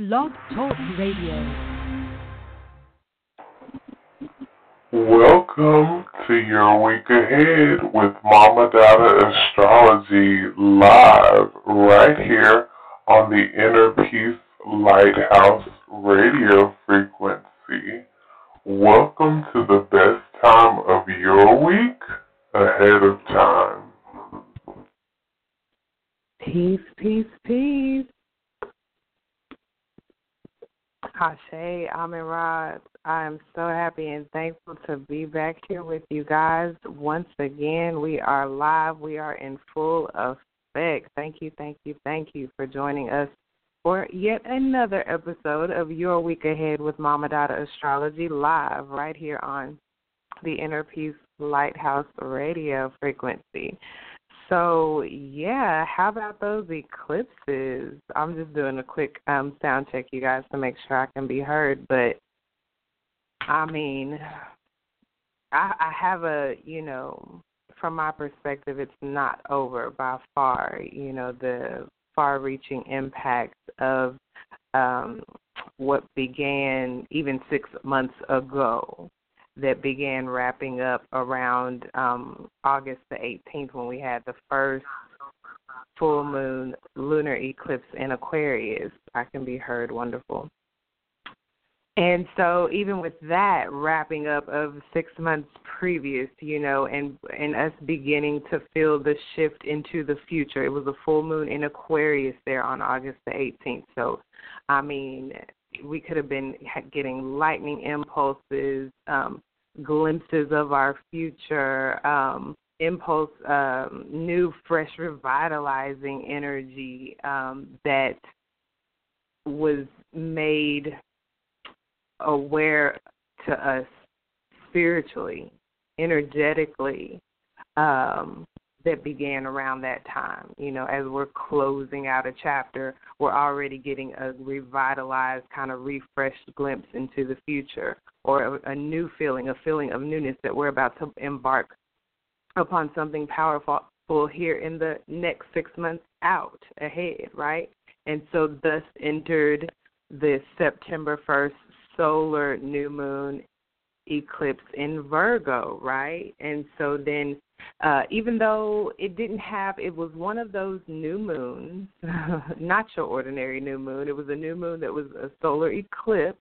Blog Talk Radio. Welcome to your week ahead with Mama Dada Astrology live right here on the Inner Peace Lighthouse radio frequency. Welcome to the best time of your week ahead of time. Peace, peace, peace. Ashe, Rod. I am so happy and thankful to be back here with you guys once again. We are live. We are in full effect. Thank you, thank you, thank you for joining us for yet another episode of Your Week Ahead with Mama Dada Astrology live right here on the Inner Peace Lighthouse radio frequency. So yeah, how about those eclipses? I'm just doing a quick um, sound check, you guys, to make sure I can be heard. But I mean, I, I have a you know, from my perspective, it's not over by far. You know, the far-reaching impacts of um, what began even six months ago that began wrapping up around um, August the 18th when we had the first full moon lunar eclipse in Aquarius. I can be heard wonderful. And so even with that wrapping up of 6 months previous, you know, and and us beginning to feel the shift into the future. It was a full moon in Aquarius there on August the 18th. So I mean, we could have been getting lightning impulses, um, glimpses of our future, um, impulse, um, new, fresh, revitalizing energy um, that was made aware to us spiritually, energetically, um, that began around that time. You know, as we're closing out a chapter, we're already getting a revitalized, kind of refreshed glimpse into the future or a, a new feeling, a feeling of newness that we're about to embark upon something powerful here in the next six months out ahead, right? And so, thus entered the September 1st solar new moon eclipse in Virgo, right? And so then uh, even though it didn't have, it was one of those new moons, not your ordinary new moon. It was a new moon that was a solar eclipse,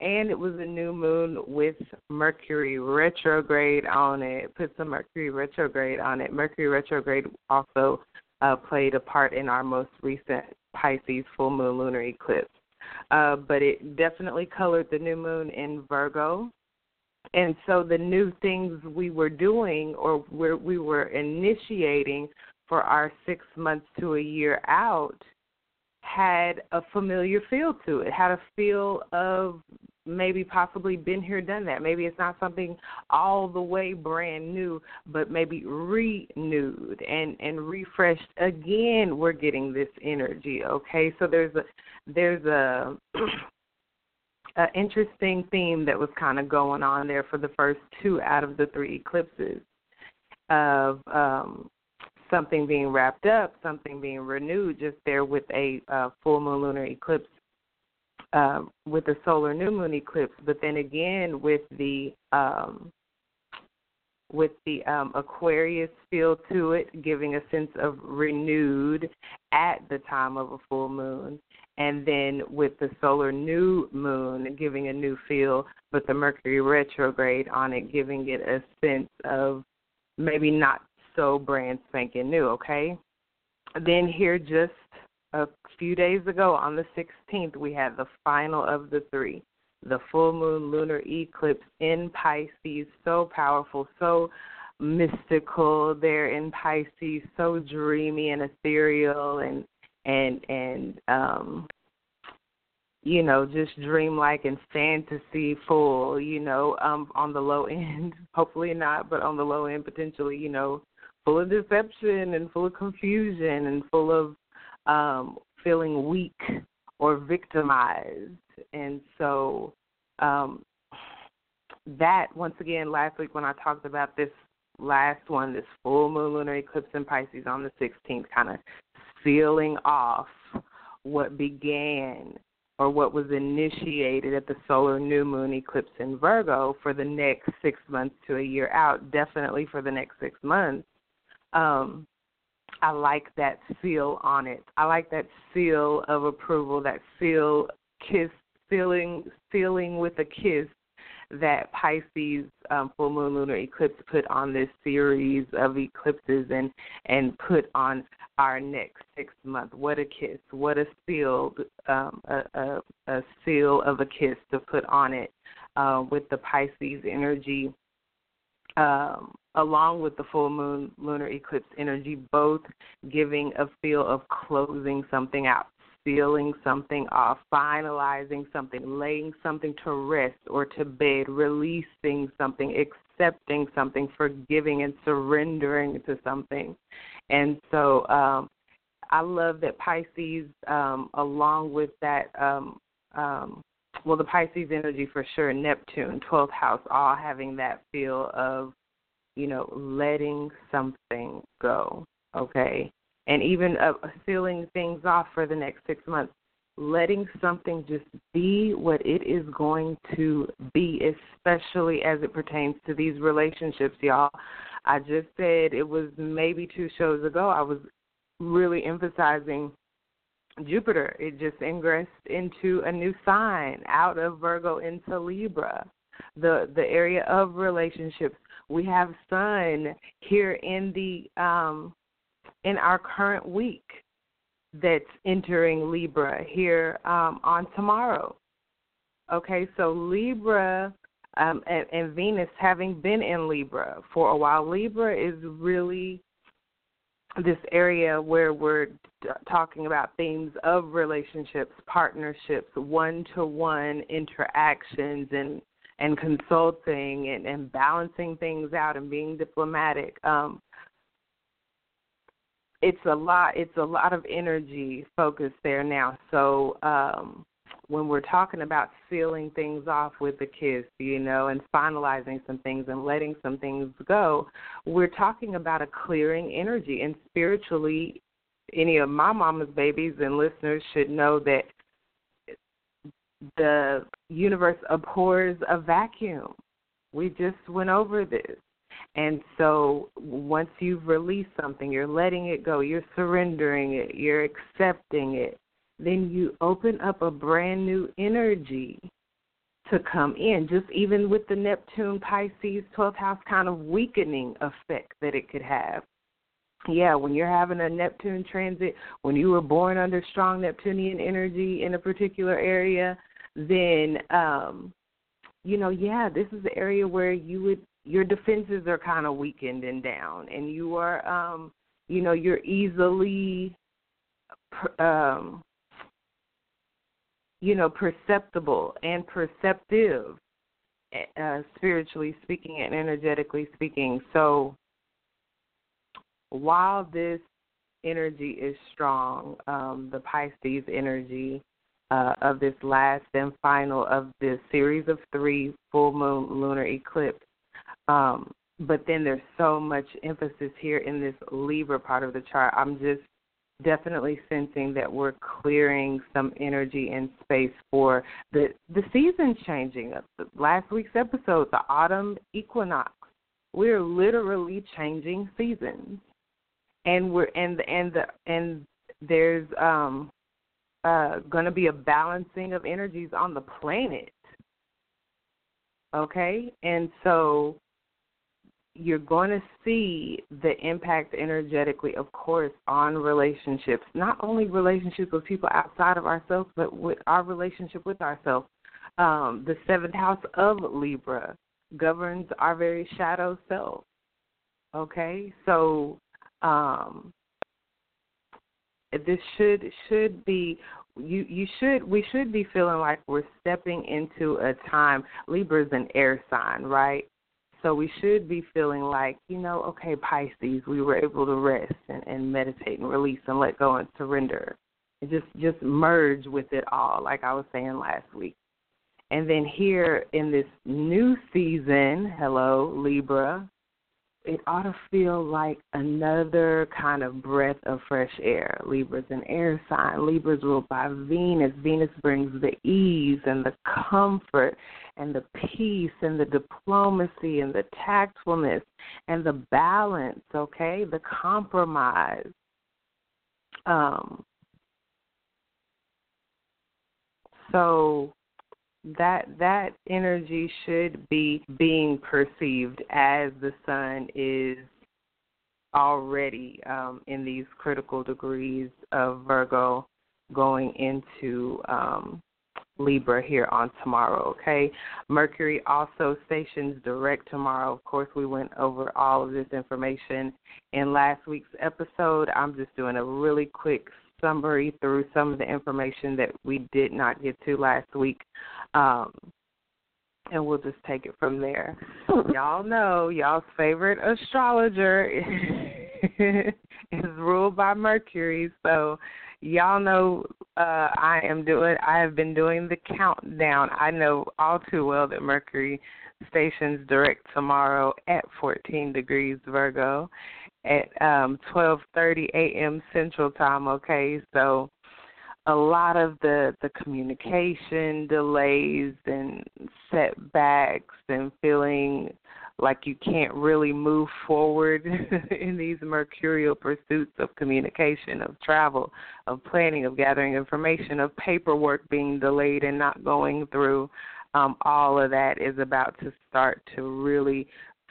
and it was a new moon with Mercury retrograde on it. Put some Mercury retrograde on it. Mercury retrograde also uh, played a part in our most recent Pisces full moon lunar eclipse. Uh, but it definitely colored the new moon in Virgo and so the new things we were doing or where we were initiating for our six months to a year out had a familiar feel to it, had a feel of maybe possibly been here, done that. Maybe it's not something all the way brand new, but maybe renewed and and refreshed again. We're getting this energy. Okay, so there's a there's a an interesting theme that was kind of going on there for the first two out of the three eclipses of um, something being wrapped up, something being renewed, just there with a uh, full moon lunar eclipse, uh, with the solar new moon eclipse, but then again with the um, with the um, Aquarius feel to it, giving a sense of renewed at the time of a full moon, and then with the solar new moon giving a new feel, but the Mercury retrograde on it giving it a sense of maybe not so brand spanking new, okay? Then here just a few days ago on the 16th, we had the final of the three, the full moon lunar eclipse in Pisces, so powerful, so mystical there in Pisces, so dreamy and ethereal and and and um you know, just dreamlike and fantasy full, you know, um, on the low end. Hopefully not, but on the low end potentially, you know, full of deception and full of confusion and full of um feeling weak or victimized. And so um that once again last week when I talked about this last one, this full moon lunar eclipse in Pisces on the 16th, kind of sealing off what began or what was initiated at the solar new moon eclipse in Virgo for the next six months to a year out, definitely for the next six months. Um, I like that seal on it. I like that seal of approval, that seal kiss, sealing, sealing with a kiss that Pisces um, full moon lunar eclipse put on this series of eclipses and and put on our next six month. What a kiss! What a seal! Um, a, a, a seal of a kiss to put on it uh, with the Pisces energy. Um, along with the full moon lunar eclipse energy, both giving a feel of closing something out, sealing something off, finalizing something, laying something to rest or to bed, releasing something, accepting something, forgiving and surrendering to something. And so um, I love that Pisces, um, along with that, um, um, well, the Pisces energy for sure, Neptune, 12th house, all having that feel of, you know, letting something go, okay? And even uh, sealing things off for the next six months. Letting something just be what it is going to be, especially as it pertains to these relationships, y'all. I just said it was maybe two shows ago. I was really emphasizing Jupiter. It just ingressed into a new sign out of Virgo into Libra. The the area of relationships. We have Sun here in the um in our current week that's entering Libra here um, on tomorrow. Okay, so Libra um, and, and Venus having been in Libra for a while, Libra is really this area where we're talking about themes of relationships, partnerships, one to one interactions, and and consulting and, and balancing things out and being diplomatic. Um, it's a lot it's a lot of energy focused there now. So um when we're talking about sealing things off with the kiss you know and finalizing some things and letting some things go we're talking about a clearing energy. And spiritually any of my mama's babies and listeners should know that the universe abhors a vacuum. We just went over this and so once you've released something, you're letting it go, you're surrendering it, you're accepting it, then you open up a brand new energy to come in, just even with the Neptune Pisces 12th house kind of weakening effect that it could have. Yeah, when you're having a Neptune transit, when you were born under strong Neptunian energy in a particular area, then um you know, yeah, this is the area where you would your defenses are kind of weakened and down and you are um you know you're easily um you know perceptible and perceptive uh, spiritually speaking and energetically speaking. So while this energy is strong um the pisces energy uh, of this last and final of this series of three full moon lunar eclipse um, but then there's so much emphasis here in this Libra part of the chart. I'm just definitely sensing that we're clearing some energy and space for the the season changing. Last week's episode, the autumn equinox. We're literally changing seasons, and we're and and the and there's um uh going to be a balancing of energies on the planet. Okay, and so you're going to see the impact energetically, of course, on relationships, not only relationships with people outside of ourselves, but with our relationship with ourselves. Um, the seventh house of Libra governs our very shadow self. Okay, so um, this should should be you you should we should be feeling like we're stepping into a time Libra is an air sign, right? So we should be feeling like, you know, okay, Pisces, we were able to rest and, and meditate and release and let go and surrender. And just just merge with it all, like I was saying last week. And then here in this new season, hello, Libra, it ought to feel like another kind of breath of fresh air. Libra's an air sign. Libra's ruled by Venus. Venus brings the ease and the comfort and the peace and the diplomacy and the tactfulness and the balance, okay? The compromise. Um, so that that energy should be being perceived as the sun is already um, in these critical degrees of Virgo going into um, Libra here on tomorrow, okay? Mercury also stations direct tomorrow. Of course, we went over all of this information in last week's episode. I'm just doing a really quick summary through some of the information that we did not get to last week. Um, and we'll just take it from there. y'all know y'all's favorite astrologer is ruled by Mercury, so y'all know uh I am doing I have been doing the countdown. I know all too well that Mercury stations direct tomorrow at 14 degrees Virgo at um 12:30 a.m. Central Time, okay? So a lot of the the communication delays and setbacks and feeling like you can't really move forward in these mercurial pursuits of communication, of travel, of planning, of gathering information, of paperwork being delayed and not going through. Um, all of that is about to start to really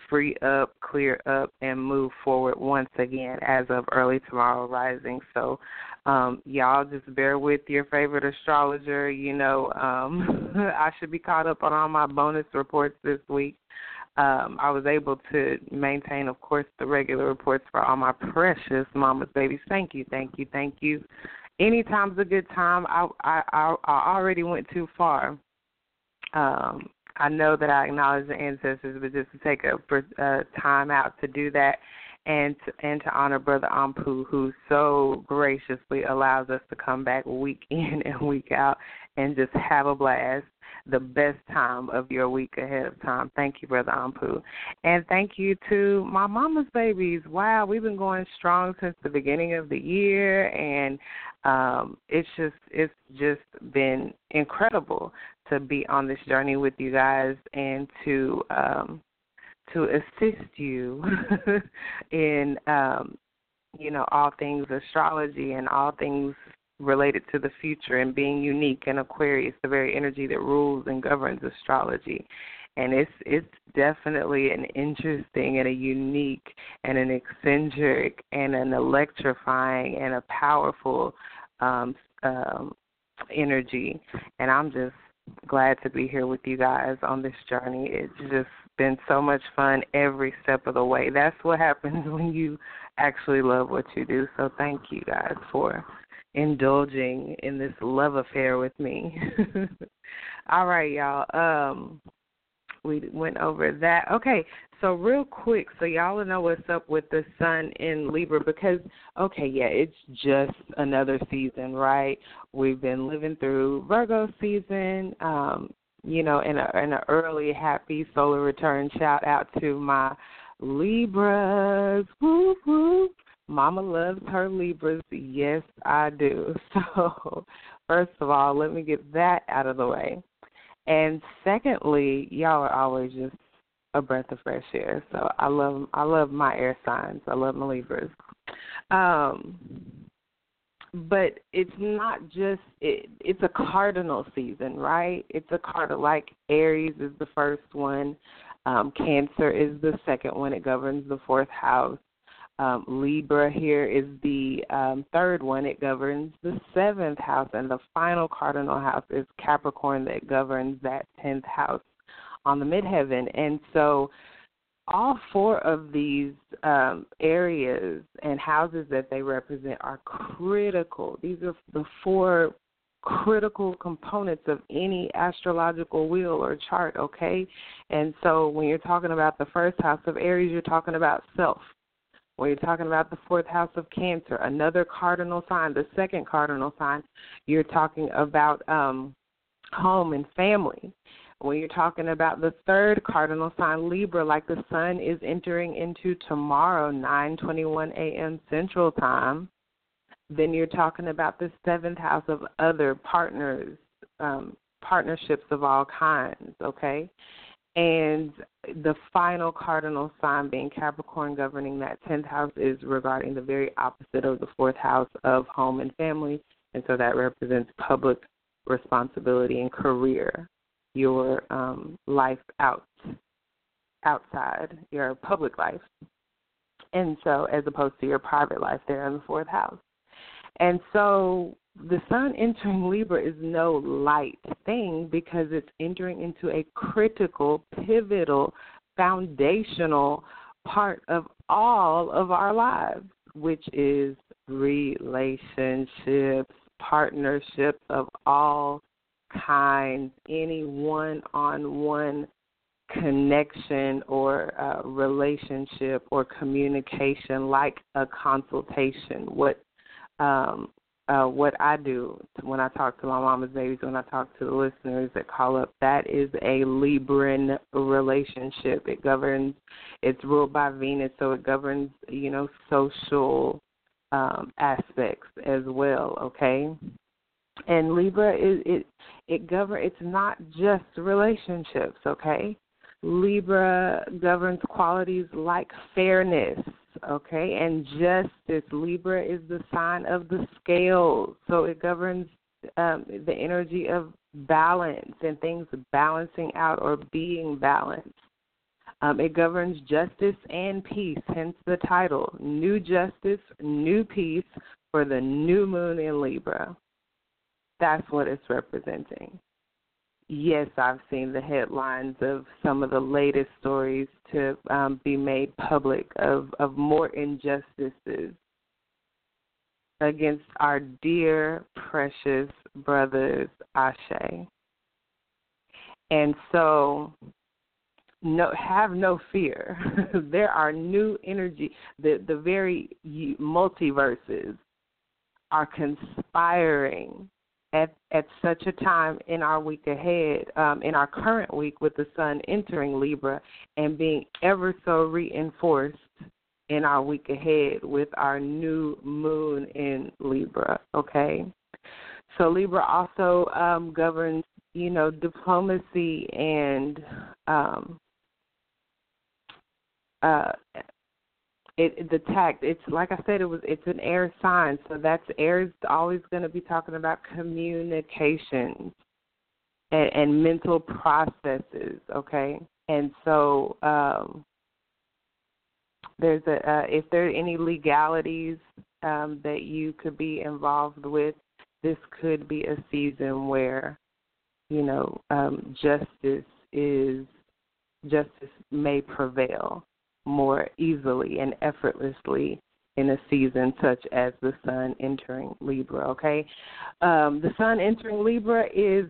free up, clear up, and move forward once again as of early tomorrow rising. So, um, y'all just bear with your favorite astrologer. You know, um, I should be caught up on all my bonus reports this week. Um, I was able to maintain, of course, the regular reports for all my precious mama's babies. Thank you, thank you, thank you. Anytime's a good time. I I I already went too far. Um, I know that I acknowledge the ancestors, but just to take a, time out to do that and to, and to honor Brother Ampu, who so graciously allows us to come back week in and week out and just have a blast. The best time of your week ahead of time. Thank you, Brother Ampu. And thank you to my mama's babies. Wow, we've been going strong since the beginning of the year and um it's just it's just been incredible to be on this journey with you guys and to um to assist you in um you know all things astrology and all things related to the future and being unique and Aquarius, the very energy that rules and governs astrology. And it's it's definitely an interesting and a unique and an eccentric and an electrifying and a powerful um, um, energy. And I'm just glad to be here with you guys on this journey. It's just been so much fun every step of the way. That's what happens when you actually love what you do. So thank you guys for indulging in this love affair with me. All right, y'all. Um we went over that. Okay, so real quick, so y'all know what's up with the sun in Libra because okay, yeah, it's just another season, right? We've been living through Virgo season. Um, you know, in a in an early happy solar return shout out to my Libras. Whoop whoop. Mama loves her Libras. Yes, I do. So, first of all, let me get that out of the way. And secondly, y'all are always just a breath of fresh air. So I love I love my air signs. I love my Libras. Um, but it's not just it, it's a cardinal season, right? It's a cardinal like Aries is the first one, um, Cancer is the second one. It governs the fourth house. Um, Libra here is the um, third one. It governs the seventh house, and the final cardinal house is Capricorn that governs that tenth house on the midheaven. And so, all four of these um, areas and houses that they represent are critical. These are the four critical components of any astrological wheel or chart, okay? And so when you're talking about the first house of Aries, you're talking about self. When you're talking about the fourth house of Cancer, another cardinal sign, the second cardinal sign, you're talking about um, home and family. When you're talking about the third cardinal sign, Libra, like the sun is entering into tomorrow, 9:21 a.m. Central Time, then you're talking about the seventh house of other partners, um, partnerships of all kinds. Okay, and the final cardinal sign being Capricorn governing that 10th house is regarding the very opposite of the fourth house of home and family. And so that represents public responsibility and career, your um, life out outside, your public life. And so as opposed to your private life there in the fourth house. And so the sun entering Libra is no light thing because it's entering into a critical, pivotal, foundational part of all of our lives, which is relationships, partnerships of all kinds, any one on one connection or uh, relationship or communication like a consultation. What um, uh, what I do when I talk to my mama's babies, when I talk to the listeners that call up, that is a Libran relationship. It governs, it's ruled by Venus, so it governs, you know, social um, aspects as well. Okay, and Libra is it it govern. It's not just relationships. Okay, Libra governs qualities like fairness okay? And justice, Libra is the sign of the scales, so it governs um, the energy of balance and things balancing out or being balanced. Um, it governs justice and peace, hence the title New Justice, New Peace for the new moon in Libra. That's what it's representing yes, I've seen the headlines of some of the latest stories to um, be made public of, of more injustices against our dear, precious brothers, Ashe. And so, no, have no fear. there are new energy. The the very multiverses are conspiring at at such a time in our week ahead, um, in our current week with the sun entering Libra and being ever so reinforced in our week ahead with our new moon in Libra. Okay, so Libra also um, governs, you know, diplomacy and um, uh, it the tact it's like i said it was it's an air sign so that's air is always going to be talking about communications and, and mental processes okay? And so um there's a uh, if there are any legalities um that you could be involved with this could be a season where you know um justice is justice may prevail more easily and effortlessly in a season such as the sun entering Libra, okay? Um, the sun entering Libra is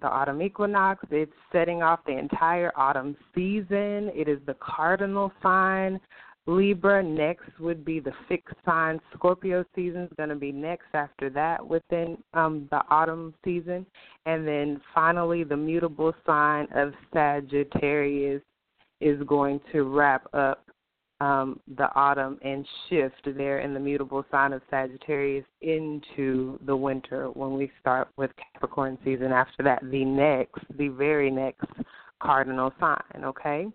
the autumn equinox. It's setting off the entire autumn season. It is the cardinal sign. Libra next would be the fixed sign. Scorpio season is going to be next after that within um, the autumn season. And then finally, the mutable sign of Sagittarius is going to wrap up um, the autumn and shift there in the mutable sign of Sagittarius into the winter when we start with Capricorn season. After that, the next, the very next cardinal sign, okay?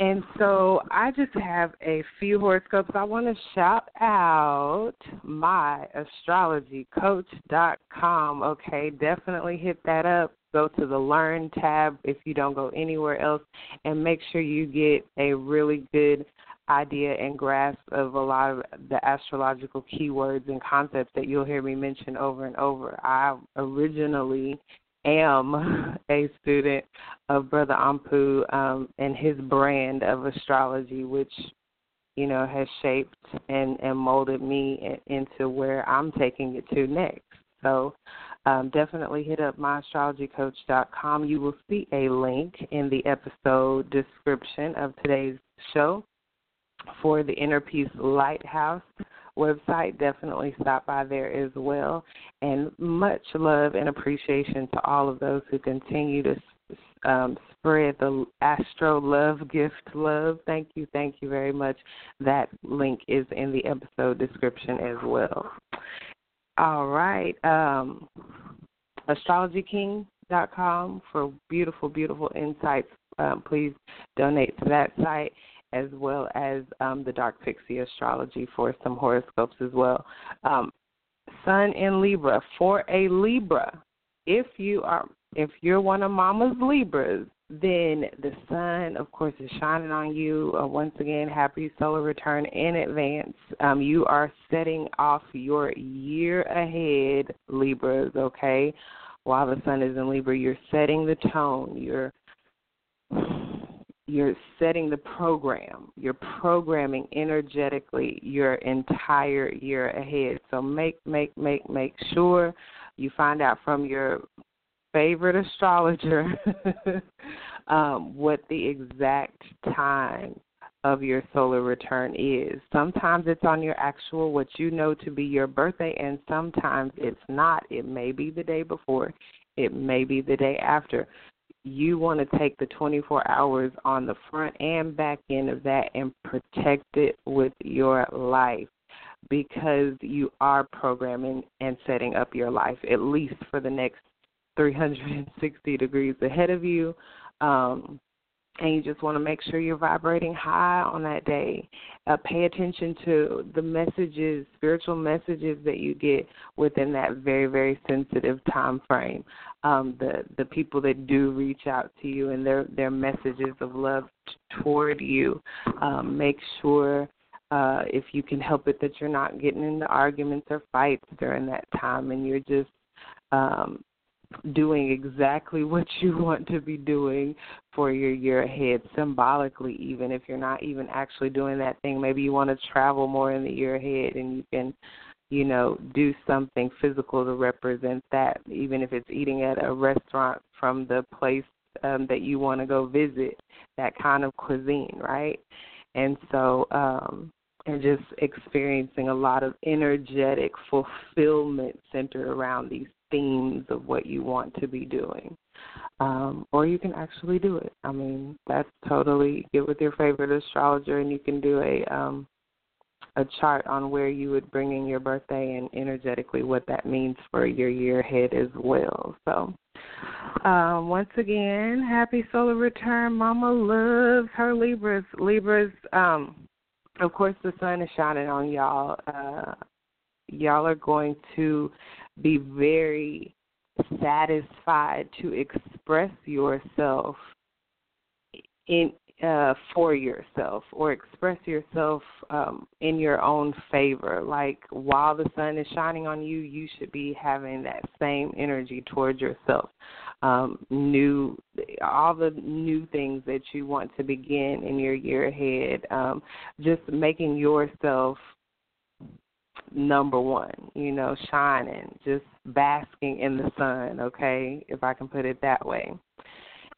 And so I just have a few horoscopes. I want to shout out myastrologycoach.com. Okay, definitely hit that up go to the Learn tab if you don't go anywhere else, and make sure you get a really good idea and grasp of a lot of the astrological keywords and concepts that you'll hear me mention over and over. I originally am a student of Brother Ampu um, and his brand of astrology, which you know has shaped and and molded me into where I'm taking it to next. So um, definitely hit up myastrologycoach.com. You will see a link in the episode description of today's show for the Inner Peace Lighthouse website. Definitely stop by there as well. And much love and appreciation to all of those who continue to um, spread the Astro Love Gift Love. Thank you, thank you very much. That link is in the episode description as well. All right. Um, astrologyking.com for beautiful, beautiful insights. Um, please donate to that site as well as um, the Dark Pixie Astrology for some horoscopes as well. Um, Sun in Libra for a Libra. If you are if you're one of Mama's Libras, then the sun, of course, is shining on you. Uh, once again, happy solar return in advance. Um, you are setting off your year ahead, Libras. Okay, while the sun is in Libra, you're setting the tone. You're you're setting the program. You're programming energetically your entire year ahead. So make make make make sure you find out from your favorite astrologer um, what the exact time of your solar return is. Sometimes it's on your actual, what you know to be your birthday, and sometimes it's not. It may be the day before, it may be the day after. You want to take the 24 hours on the front and back end of that and protect it with your life because you are programming and setting up your life at least for the next 360 degrees ahead of you. Um, and you just want to make sure you're vibrating high on that day. Uh, pay attention to the messages, spiritual messages that you get within that very, very sensitive time frame. Um, the the people that do reach out to you and their their messages of love toward you. Um, make sure uh, if you can help it that you're not getting into arguments or fights during that time, and you're just um, doing exactly what you want to be doing for your year ahead symbolically even if you're not even actually doing that thing. Maybe you want to travel more in the year ahead and you can you know do something physical to represent that even if it's eating at a restaurant from the place um that you want to go visit that kind of cuisine right? And so um and just experiencing a lot of energetic fulfillment centered around these themes of what you want to be doing. Um, or you can actually do it. I mean, that's totally get with your favorite astrologer and you can do a um a chart on where you would bring in your birthday and energetically what that means for your year ahead as well. So um, once again, happy solar return. Mama loves her Libras. Libras, um, of course the sun is shining on y'all. Uh y'all are going to be very satisfied to express yourself in uh, for yourself or express yourself um, in your own favor. Like while the sun is shining on you, you should be having that same energy towards yourself. Um, new, all the new things that you want to begin in your year ahead. Um, just making yourself number one, you know, shining, just basking in the sun, okay, if I can put it that way.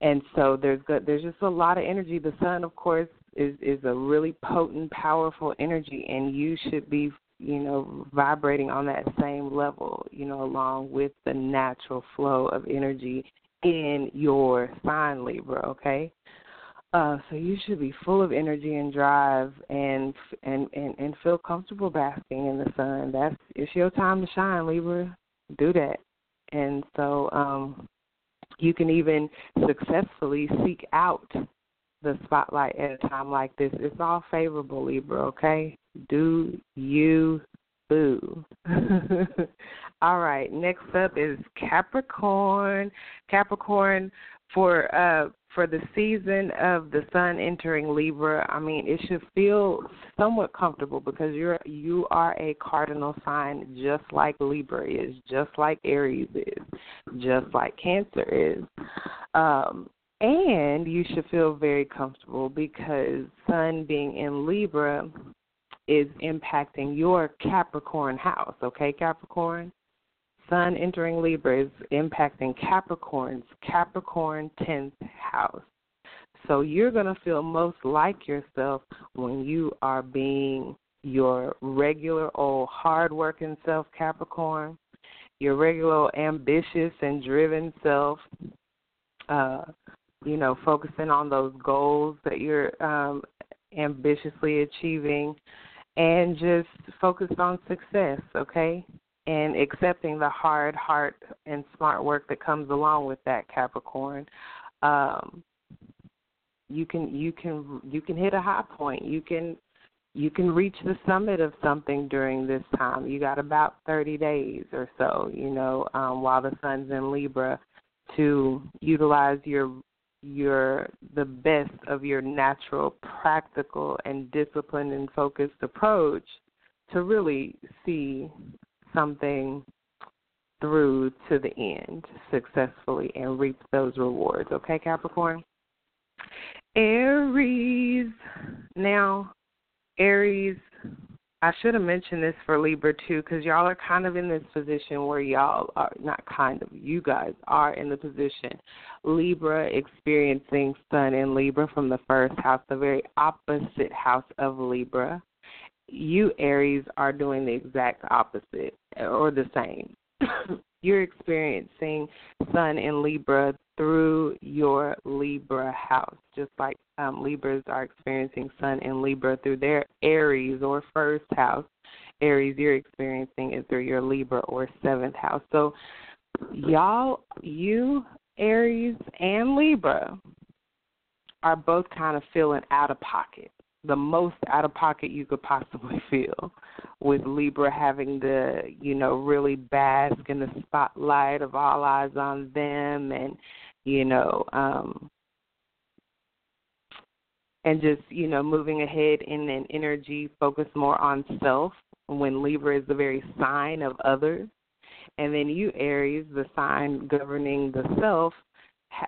And so there's good there's just a lot of energy. The sun of course is is a really potent, powerful energy and you should be you know, vibrating on that same level, you know, along with the natural flow of energy in your sign Libra, okay? Uh, so you should be full of energy and drive, and and and and feel comfortable basking in the sun. That's it's your time to shine, Libra. Do that, and so um, you can even successfully seek out the spotlight at a time like this. It's all favorable, Libra. Okay, do you boo? all right. Next up is Capricorn. Capricorn for uh for the season of the sun entering Libra, I mean, it should feel somewhat comfortable because you're you are a cardinal sign just like Libra is, just like Aries is, just like Cancer is. Um and you should feel very comfortable because sun being in Libra is impacting your Capricorn house, okay, Capricorn? Sun entering Libra is impacting Capricorn's Capricorn 10th house. So you're going to feel most like yourself when you are being your regular old hardworking self, Capricorn, your regular ambitious and driven self, uh, you know, focusing on those goals that you're um, ambitiously achieving, and just focus on success, okay? And accepting the hard heart and smart work that comes along with that, Capricorn. Um, you can you can you can hit a high point. You can you can reach the summit of something during this time. You got about 30 days or so, you know, um, while the sun's in Libra to utilize your your the best of your natural, practical and disciplined and focused approach to really see something through to the end successfully and reap those rewards. Okay, Capricorn? Aries. Now, Aries, I should have mentioned this for Libra too, because y'all are kind of in this position where y'all are not kind of, you guys are in the position. Libra experiencing Sun in Libra from the first house, the very opposite house of Libra. You, Aries, are doing the exact opposite or the same. You're experiencing Sun in Libra through your Libra house, just like um, Libras are experiencing Sun in Libra through their Aries or first house. Aries, you're experiencing it through your Libra or seventh house. So, y'all, you, Aries, and Libra are both kind of feeling out of pocket the most out of pocket you could possibly feel with Libra having to, you know, really bask in the spotlight of all eyes on them and, you know, um and just, you know, moving ahead in an energy focused more on self when Libra is the very sign of others. And then you, Aries, the sign governing the self,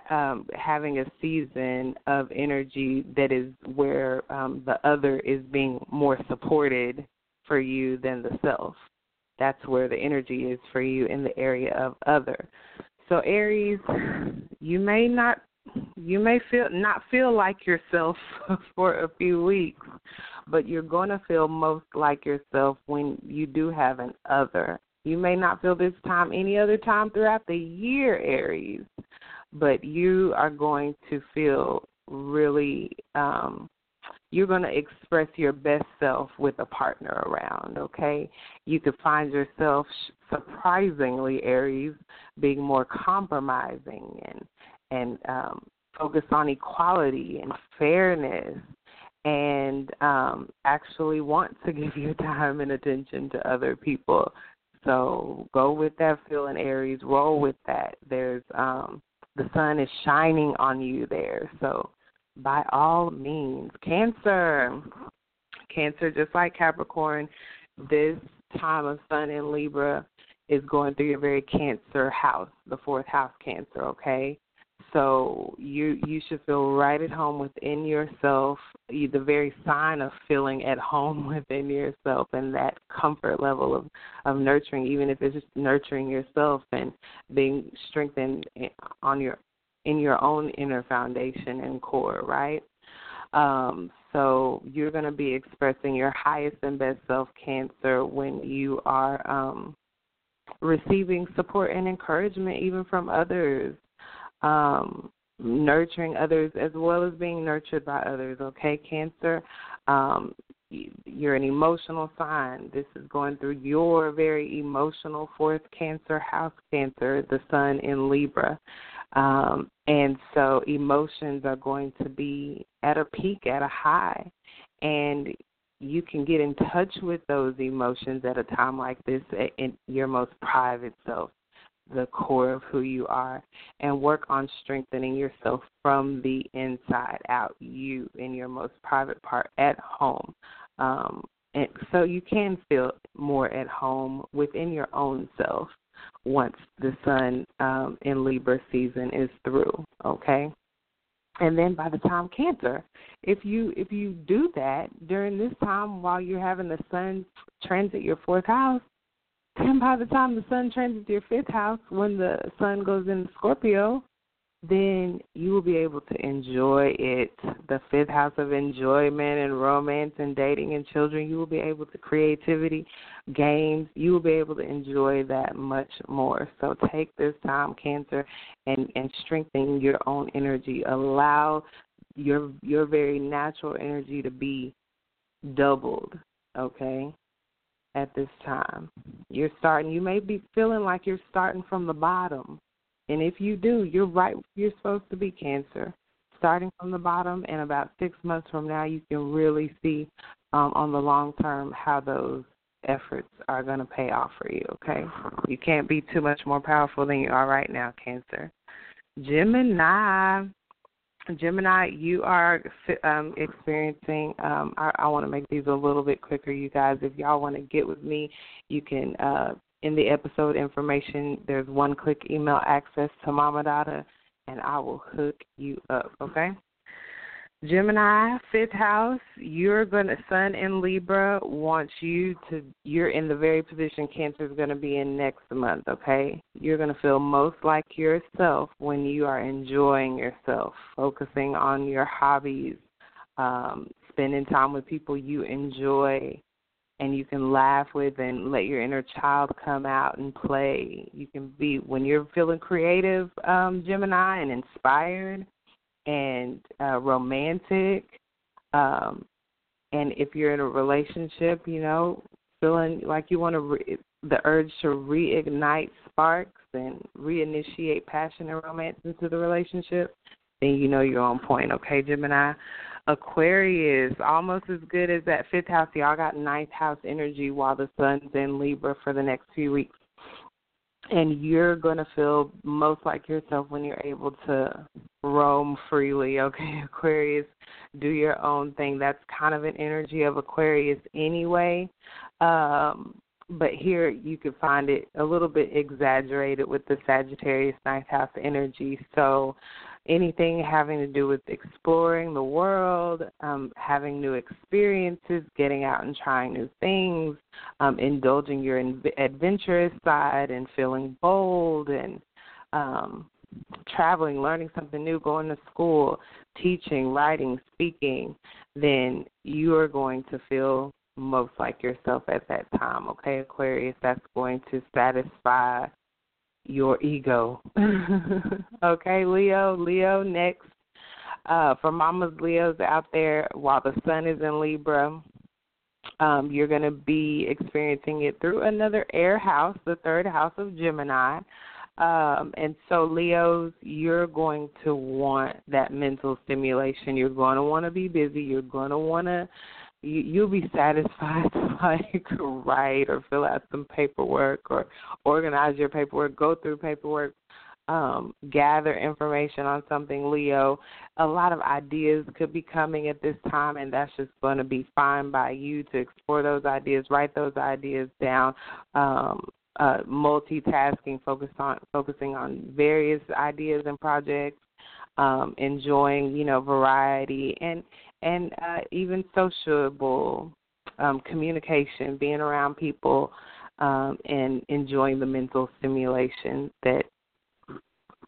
um, having a season of energy that is where um, the other is being more supported for you than the self. That's where the energy is for you in the area of other. So Aries, you may not you may feel not feel like yourself for a few weeks, but you're going to feel most like yourself when you do have an other. You may not feel this time any other time throughout the year, Aries, but you are going to feel really um you're going to express your best self with a partner around, okay? You could find yourself surprisingly Aries being more compromising and and um focus on equality and fairness and um actually want to give your time and attention to other people. So go with that feeling Aries, roll with that. There's um the sun is shining on you there. So, by all means, Cancer, Cancer, just like Capricorn, this time of Sun in Libra is going through your very Cancer house, the fourth house Cancer. Okay, so you you should feel right at home within yourself. The very sign of feeling at home within yourself and that comfort level of of nurturing, even if it's just nurturing yourself and being strengthened on your in your own inner foundation and core, right? Um, so you're going to be expressing your highest and best self, Cancer, when you are um, receiving support and encouragement even from others um, nurturing others as well as being nurtured by others. Okay, Cancer, um, you're an emotional sign. This is going through your very emotional fourth Cancer house, Cancer, the Sun in Libra. Um, and so emotions are going to be at a peak, at a high. And you can get in touch with those emotions at a time like this in your most private self the core of who you are and work on strengthening yourself from the inside out, you in your most private part at home. Um, and so you can feel more at home within your own self once the sun um, in Libra season is through. Okay, and then by the time Cancer, if you if you do that during this time while you're having the sun transit your fourth house, then by the time the sun transits your fifth house, when the sun goes into Scorpio, then you will be able to enjoy it. The fifth house of enjoyment and romance and dating and children, you will be able to creativity, games, you will be able to enjoy that much more. So take this time, Cancer, and, and strengthen your own energy. Allow your your very natural energy to be doubled, okay? At this time. You're starting you may be feeling like you're starting from the bottom and if you do, you're right. You're supposed to be Cancer. Starting from the bottom, and about six months from now, you can really see um, on the long term how those efforts are going to pay off for you, okay? You can't be too much more powerful than you are right now, Cancer. Gemini. Gemini, you are um, experiencing. Um, I, I want to make these a little bit quicker, you guys. If y'all want to get with me, you can uh, in the episode information, there's one click email access to Mama Dada, and I will hook you up, okay? Gemini, fifth house, you're going to, Sun in Libra wants you to, you're in the very position Cancer is going to be in next month, okay? You're going to feel most like yourself when you are enjoying yourself, focusing on your hobbies, um, spending time with people you enjoy, and you can laugh with and let your inner child come out and play. You can be when you're feeling creative, um, Gemini, and inspired and uh, romantic. Um, and if you're in a relationship, you know, feeling like you want to, re- the urge to reignite sparks and reinitiate passion and romance into the relationship, then you know you're on point, okay, Gemini? Aquarius, almost as good as that fifth house. Y'all got ninth house energy while the sun's in Libra for the next few weeks. And you're going to feel most like yourself when you're able to roam freely, okay? Aquarius, do your own thing. That's kind of an energy of Aquarius anyway. Um, but here you can find it a little bit exaggerated with the Sagittarius ninth house energy. So anything having to do with exploring the world, um, having new experiences, getting out and trying new things, um, indulging your adventurous side and feeling bold and um, traveling, learning something new, going to school, teaching, writing, speaking, then you are going to feel most like yourself at that time. Okay, Aquarius, that's going to satisfy your ego. okay, Leo, Leo next. Uh, for mamas Leos out there, while the sun is in Libra, um, you're going to be experiencing it through another air house, the third house of Gemini. Um, and so, Leos, you're going to want that mental stimulation. You're going to want to be busy. You're going to want to you, you'll be satisfied to like write or fill out some paperwork or organize your paperwork, go through paperwork, um, gather information on something, Leo. A lot of ideas could be coming at this time, and that's just going to be fine by you to explore those ideas, write those ideas down. Um, uh, multitasking, focus on focusing on various ideas and projects, um, enjoying you know variety and and uh, even sociable um, communication, being around people, um, and enjoying the mental stimulation that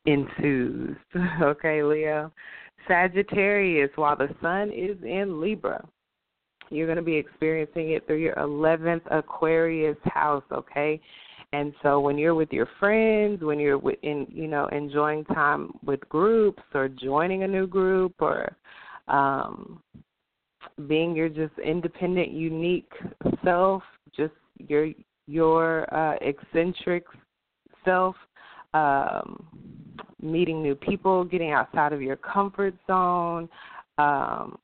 ensues. okay, Leo. Sagittarius, while the sun is in Libra, you're going to be experiencing it through your 11th Aquarius house, okay? And so when you're with your friends, when you're in, you know, enjoying time with groups or joining a new group or um, being your just independent, unique self, just your your uh, eccentric self, um, meeting new people, getting outside of your comfort zone, um,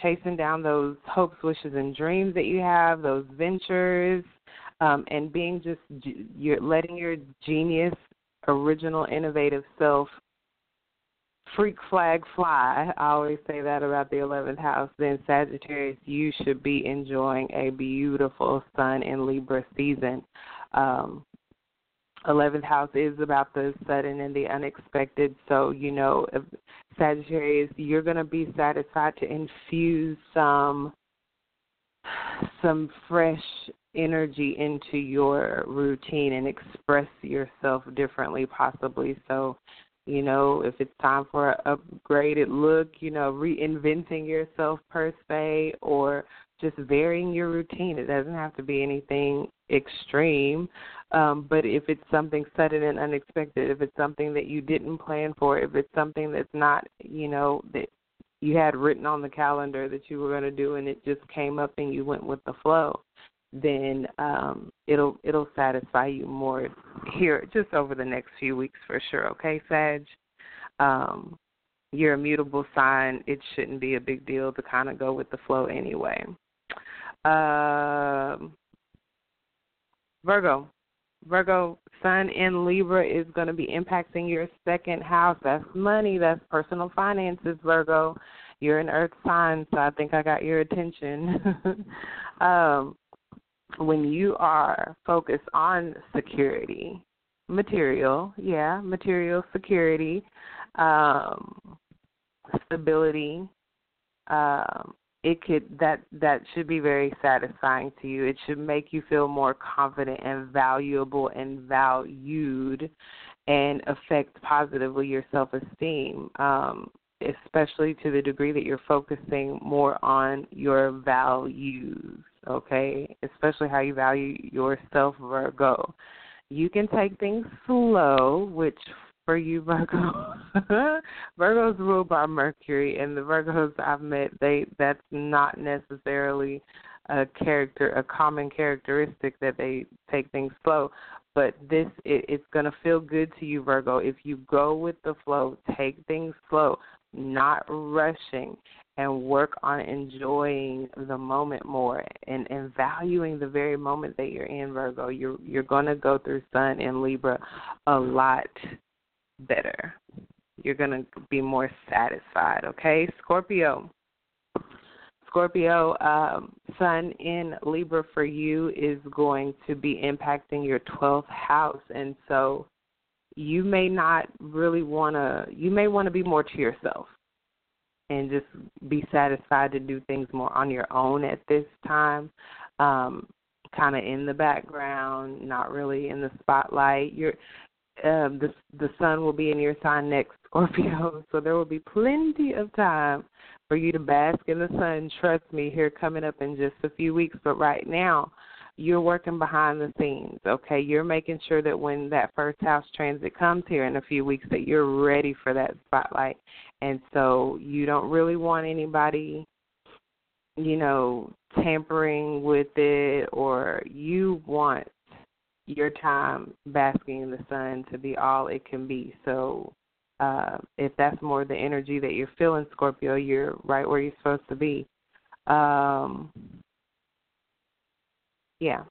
chasing down those hopes, wishes, and dreams that you have, those ventures, um, and being just you're letting your genius, original, innovative self freak flag fly. I always say that about the 11th house. Then Sagittarius, you should be enjoying a beautiful Sun in Libra season. Um, 11th house is about the sudden and the unexpected. So, you know, Sagittarius, you're going to be satisfied to infuse some some fresh energy into your routine and express yourself differently, possibly. So, you know, if it's time for an upgraded look, you know, reinventing yourself per se, or just varying your routine. It doesn't have to be anything extreme, um, but if it's something sudden and unexpected, if it's something that you didn't plan for, if it's something that's not, you know, that you had written on the calendar that you were going to do and it just came up and you went with the flow, then um, it'll it'll satisfy you more here just over the next few weeks for sure. Okay, Sag. Um, you're a mutable sign. It shouldn't be a big deal to kind of go with the flow anyway. Um, Virgo. Virgo, Sun in Libra is going to be impacting your second house. That's money. That's personal finances, Virgo. You're an earth sign, so I think I got your attention. um, when you are focused on security, material, yeah, material security, um, stability, um, it could that that should be very satisfying to you. It should make you feel more confident and valuable and valued, and affect positively your self esteem. Um, especially to the degree that you're focusing more on your values okay? Especially how you value yourself, Virgo. You can take things slow, which for you, Virgo, Virgo's ruled by Mercury, and the Virgos I've met, they that's not necessarily a character, a common characteristic that they take things slow. But this, it, it's going to feel good to you, Virgo, if you go with the flow, take things slow, not rushing, and work on enjoying the moment more and, and valuing the very moment that you're in, Virgo. You're you're gonna go through Sun and Libra a lot better. You're gonna be more satisfied, okay? Scorpio. Scorpio, um, Sun in Libra for you is going to be impacting your 12th house. And so you may not really want to, you may want to be more to yourself and just be satisfied to do things more on your own at this time. Um, kind of in the background, not really in the spotlight. You're um, the the sun will be in your sign next, Scorpio, so there will be plenty of time for you to bask in the sun. Trust me, here coming up in just a few weeks. But right now, you're working behind the scenes, okay? You're making sure that when that first house transit comes here in a few weeks that you're ready for that spotlight. And so you don't really want anybody you know tampering with it or you want your time basking in the sun to be all it can be. So uh, if that's more the energy that you're feeling, Scorpio, you're right where you're supposed to be. Um, yeah.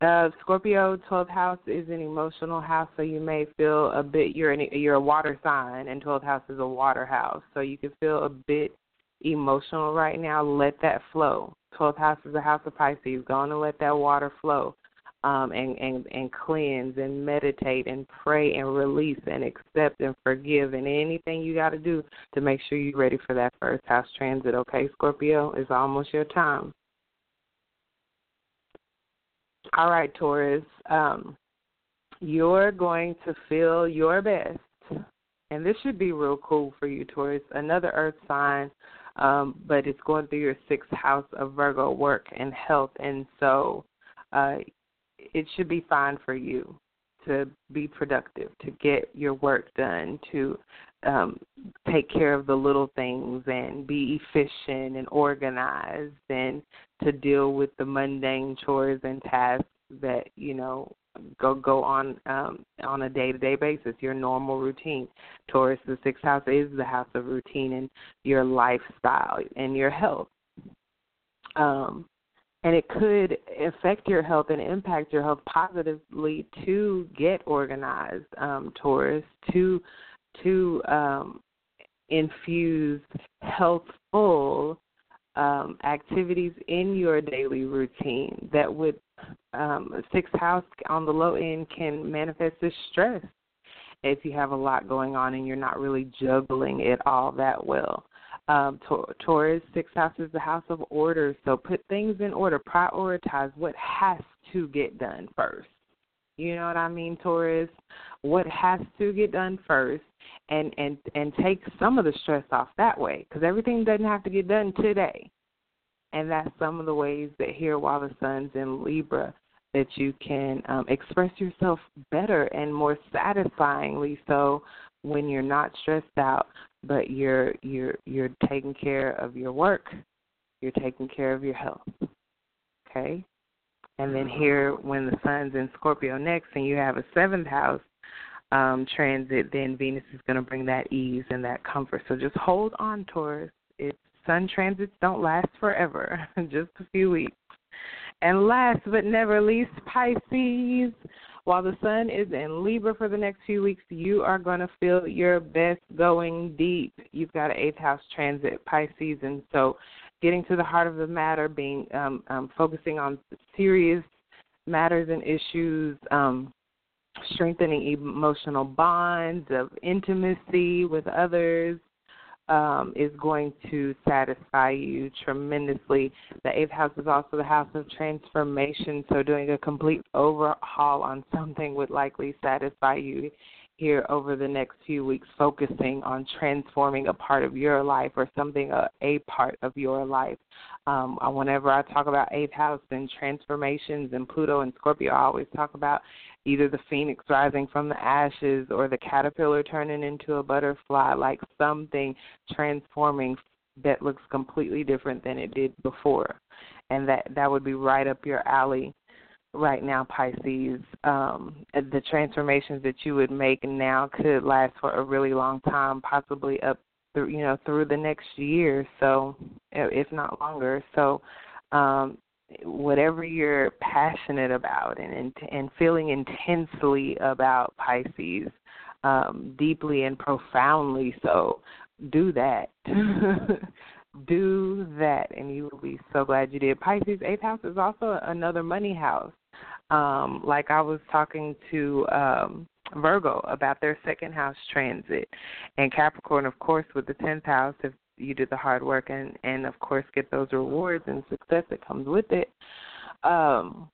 Uh, Scorpio 12th house is an emotional house, so you may feel a bit. You're an, you're a water sign, and 12th house is a water house, so you can feel a bit emotional right now. Let that flow. 12th house is a house of Pisces. Going to let that water flow, um, and and and cleanse and meditate and pray and release and accept and forgive and anything you got to do to make sure you're ready for that first house transit. Okay, Scorpio, it's almost your time. All right, Taurus. Um, you're going to feel your best. And this should be real cool for you, Taurus. Another earth sign, um, but it's going through your sixth house of Virgo work and health. And so uh, it should be fine for you to be productive, to get your work done, to um, take care of the little things and be efficient and organized and to deal with the mundane chores and tasks that you know go go on um on a day to day basis your normal routine. Taurus the sixth house is the house of routine and your lifestyle and your health. Um and it could affect your health and impact your health positively to get organized um taurus to to um, infuse healthful um, activities in your daily routine that would um, sixth house on the low end can manifest as stress if you have a lot going on and you're not really juggling it all that well. Um, Taurus, sixth house is the house of order. So put things in order. Prioritize what has to get done first. You know what I mean, Taurus? What has to get done first, and and and take some of the stress off that way, because everything doesn't have to get done today. And that's some of the ways that here, while the sun's in Libra, that you can um, express yourself better and more satisfyingly so when you're not stressed out but you're you're you're taking care of your work you're taking care of your health okay and then here when the sun's in scorpio next and you have a seventh house um transit then venus is going to bring that ease and that comfort so just hold on taurus it's sun transits don't last forever just a few weeks and last but never least, Pisces. While the sun is in Libra for the next few weeks, you are going to feel your best going deep. You've got an eighth house transit, Pisces, and so getting to the heart of the matter, being um, um, focusing on serious matters and issues, um, strengthening emotional bonds of intimacy with others, um, is going to satisfy you tremendously. The eighth house is also the house of transformation, so doing a complete overhaul on something would likely satisfy you here over the next few weeks, focusing on transforming a part of your life or something, a, a part of your life. Um, whenever I talk about eighth house and transformations and Pluto and Scorpio, I always talk about either the phoenix rising from the ashes or the caterpillar turning into a butterfly, like something transforming that looks completely different than it did before. And that that would be right up your alley right now, Pisces. Um, the transformations that you would make now could last for a really long time, possibly up through you know through the next year, so if not longer. So um, whatever you're passionate about and and feeling intensely about Pisces, um, deeply and profoundly so, do that. do that, and you will be so glad you did. Pisces eighth house is also another money house. Um, like I was talking to um, Virgo about their second house transit, and Capricorn, of course, with the tenth house. If you do the hard work and and of course get those rewards and success that comes with it. Um,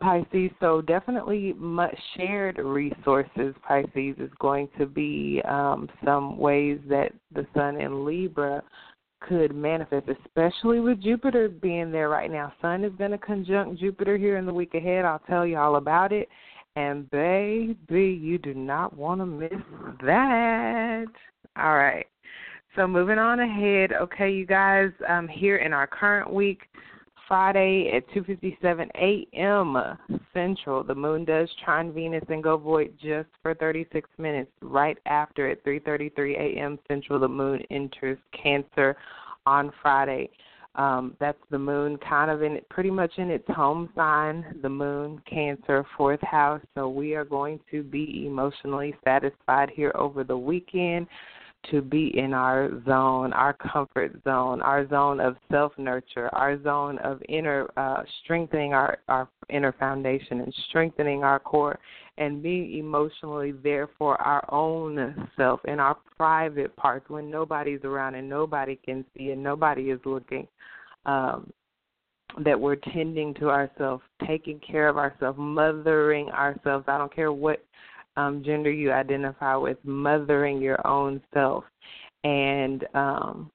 Pisces, so definitely much shared resources. Pisces is going to be um, some ways that the Sun in Libra could manifest, especially with Jupiter being there right now. Sun is going to conjunct Jupiter here in the week ahead. I'll tell you all about it. And baby, you do not want to miss that. All right. So moving on ahead, okay, you guys, um, here in our current week, Friday at 2:57 a.m. Central, the moon does trine Venus and go void just for 36 minutes. Right after at 3:33 a.m. Central, the moon enters Cancer on Friday. Um, that's the moon kind of in pretty much in its home sign, the moon, Cancer, fourth house. So we are going to be emotionally satisfied here over the weekend to be in our zone, our comfort zone, our zone of self nurture, our zone of inner uh, strengthening our, our inner foundation and strengthening our core, and being emotionally there for our own self in our private parts when nobody's around and nobody can see and nobody is looking. Um, that we're tending to ourselves, taking care of ourselves, mothering ourselves. I don't care what um, gender you identify with, mothering your own self, and um,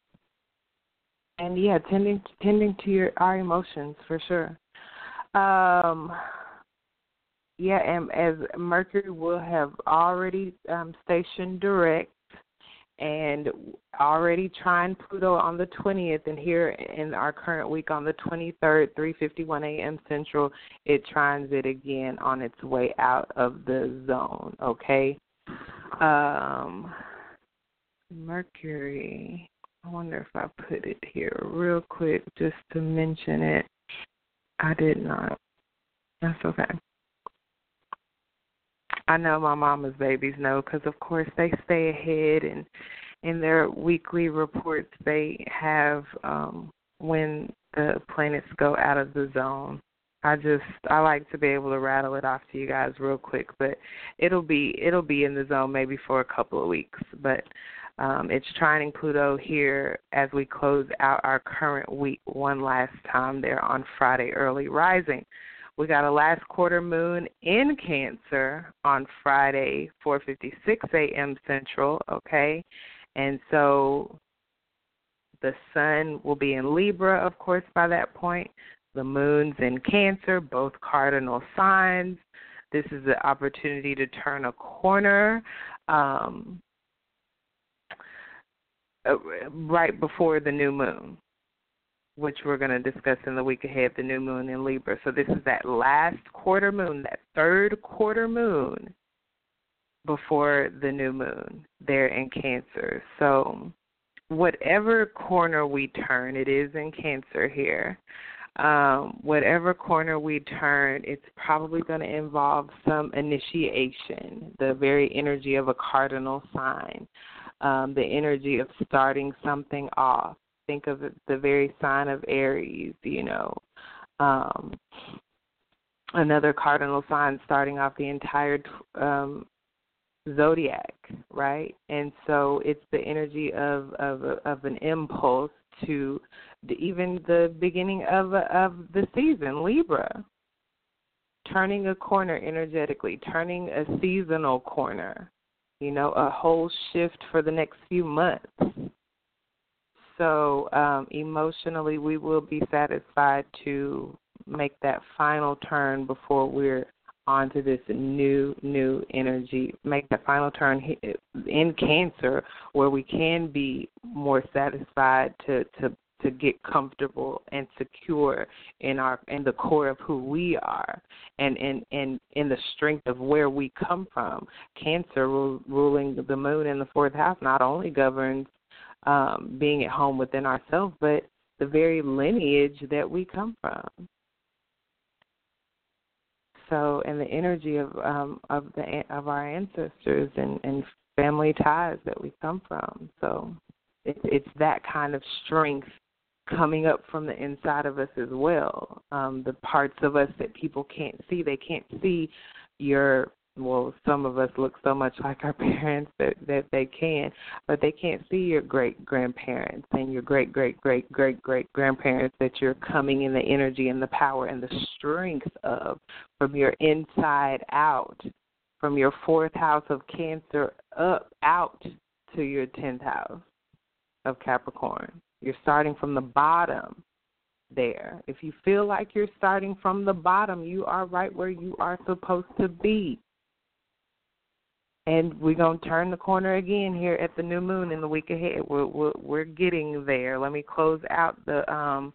and yeah, tending tending to your our emotions for sure. Um, yeah, and as Mercury will have already um, stationed direct and already trine Pluto on the 20th, and here in our current week on the 23rd, 3:51 a.m. Central, it trines it again on its way out of the zone. Okay, um, Mercury. I wonder if I put it here real quick just to mention it. I did not. That's okay. I know my mama's babies know because, of course, they stay ahead and in their weekly reports they have um, when the planets go out of the zone. I just I like to be able to rattle it off to you guys real quick, but it'll be it'll be in the zone maybe for a couple of weeks. But Um, it's trining Pluto here as we close out our current week one last time there on Friday early rising. We got a last quarter moon in Cancer on Friday, 4:56 a.m. Central. Okay, and so the sun will be in Libra, of course, by that point. The moon's in Cancer, both cardinal signs. This is the opportunity to turn a corner. Um, uh, right before the new moon, which we're going to discuss in the week ahead, the new moon in Libra. So this is that last quarter moon, that third quarter moon before the new moon there in Cancer. So whatever corner we turn, it is in Cancer here. Um, whatever corner we turn, it's probably going to involve some initiation, the very energy of a cardinal sign um, the energy of starting something off. Think of the very sign of Aries, you know. Um, another cardinal sign starting off the entire um, zodiac, right? And so it's the energy of of of an impulse to the, even the beginning of of the season, Libra. Turning a corner energetically, turning a seasonal corner, you know, a whole shift for the next few months. So um, emotionally, we will be satisfied to make that final turn before we're onto this new, new energy. Make that final turn in Cancer, where we can be more satisfied to to to get comfortable and secure in our in the core of who we are and in in in the strength of where we come from cancer ruling the moon in the fourth house not only governs um being at home within ourselves but the very lineage that we come from so and the energy of um of the of our ancestors and and family ties that we come from so it's it's that kind of strength coming up from the inside of us as well. Um, the parts of us that people can't see, they can't see your well, some of us look so much like our parents that that they can, but they can't see your great grandparents and your great great great great great grandparents that you're coming in the energy and the power and the strength of from your inside out, from your fourth house of Cancer up out to your tenth house of Capricorn. You're starting from the bottom there. If you feel like you're starting from the bottom, you are right where you are supposed to be. And we're going to turn the corner again here at the new moon in the week ahead. We're, we're, we're getting there. Let me close out the um,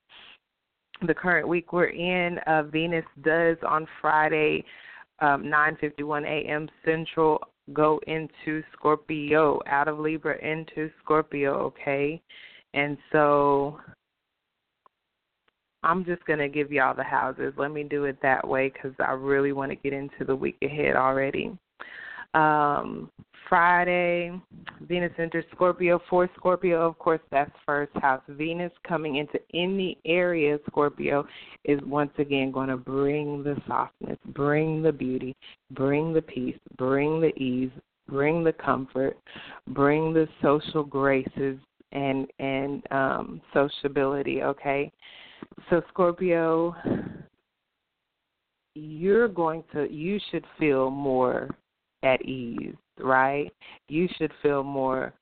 the current week we're in. Uh, Venus does on Friday, um, 9:51 a.m. Central, go into Scorpio, out of Libra into Scorpio. Okay, and so I'm just going to give y'all the houses. Let me do it that way because I really want to get into the week ahead already. Um, Friday, Venus enters Scorpio. For Scorpio, of course, that's first house. Venus coming into any area Scorpio is once again going to bring the softness, bring the beauty, bring the peace, bring the ease, bring the comfort, bring the social graces, and and um, sociability. Okay, so Scorpio, you're going to you should feel more at ease, right? You should feel more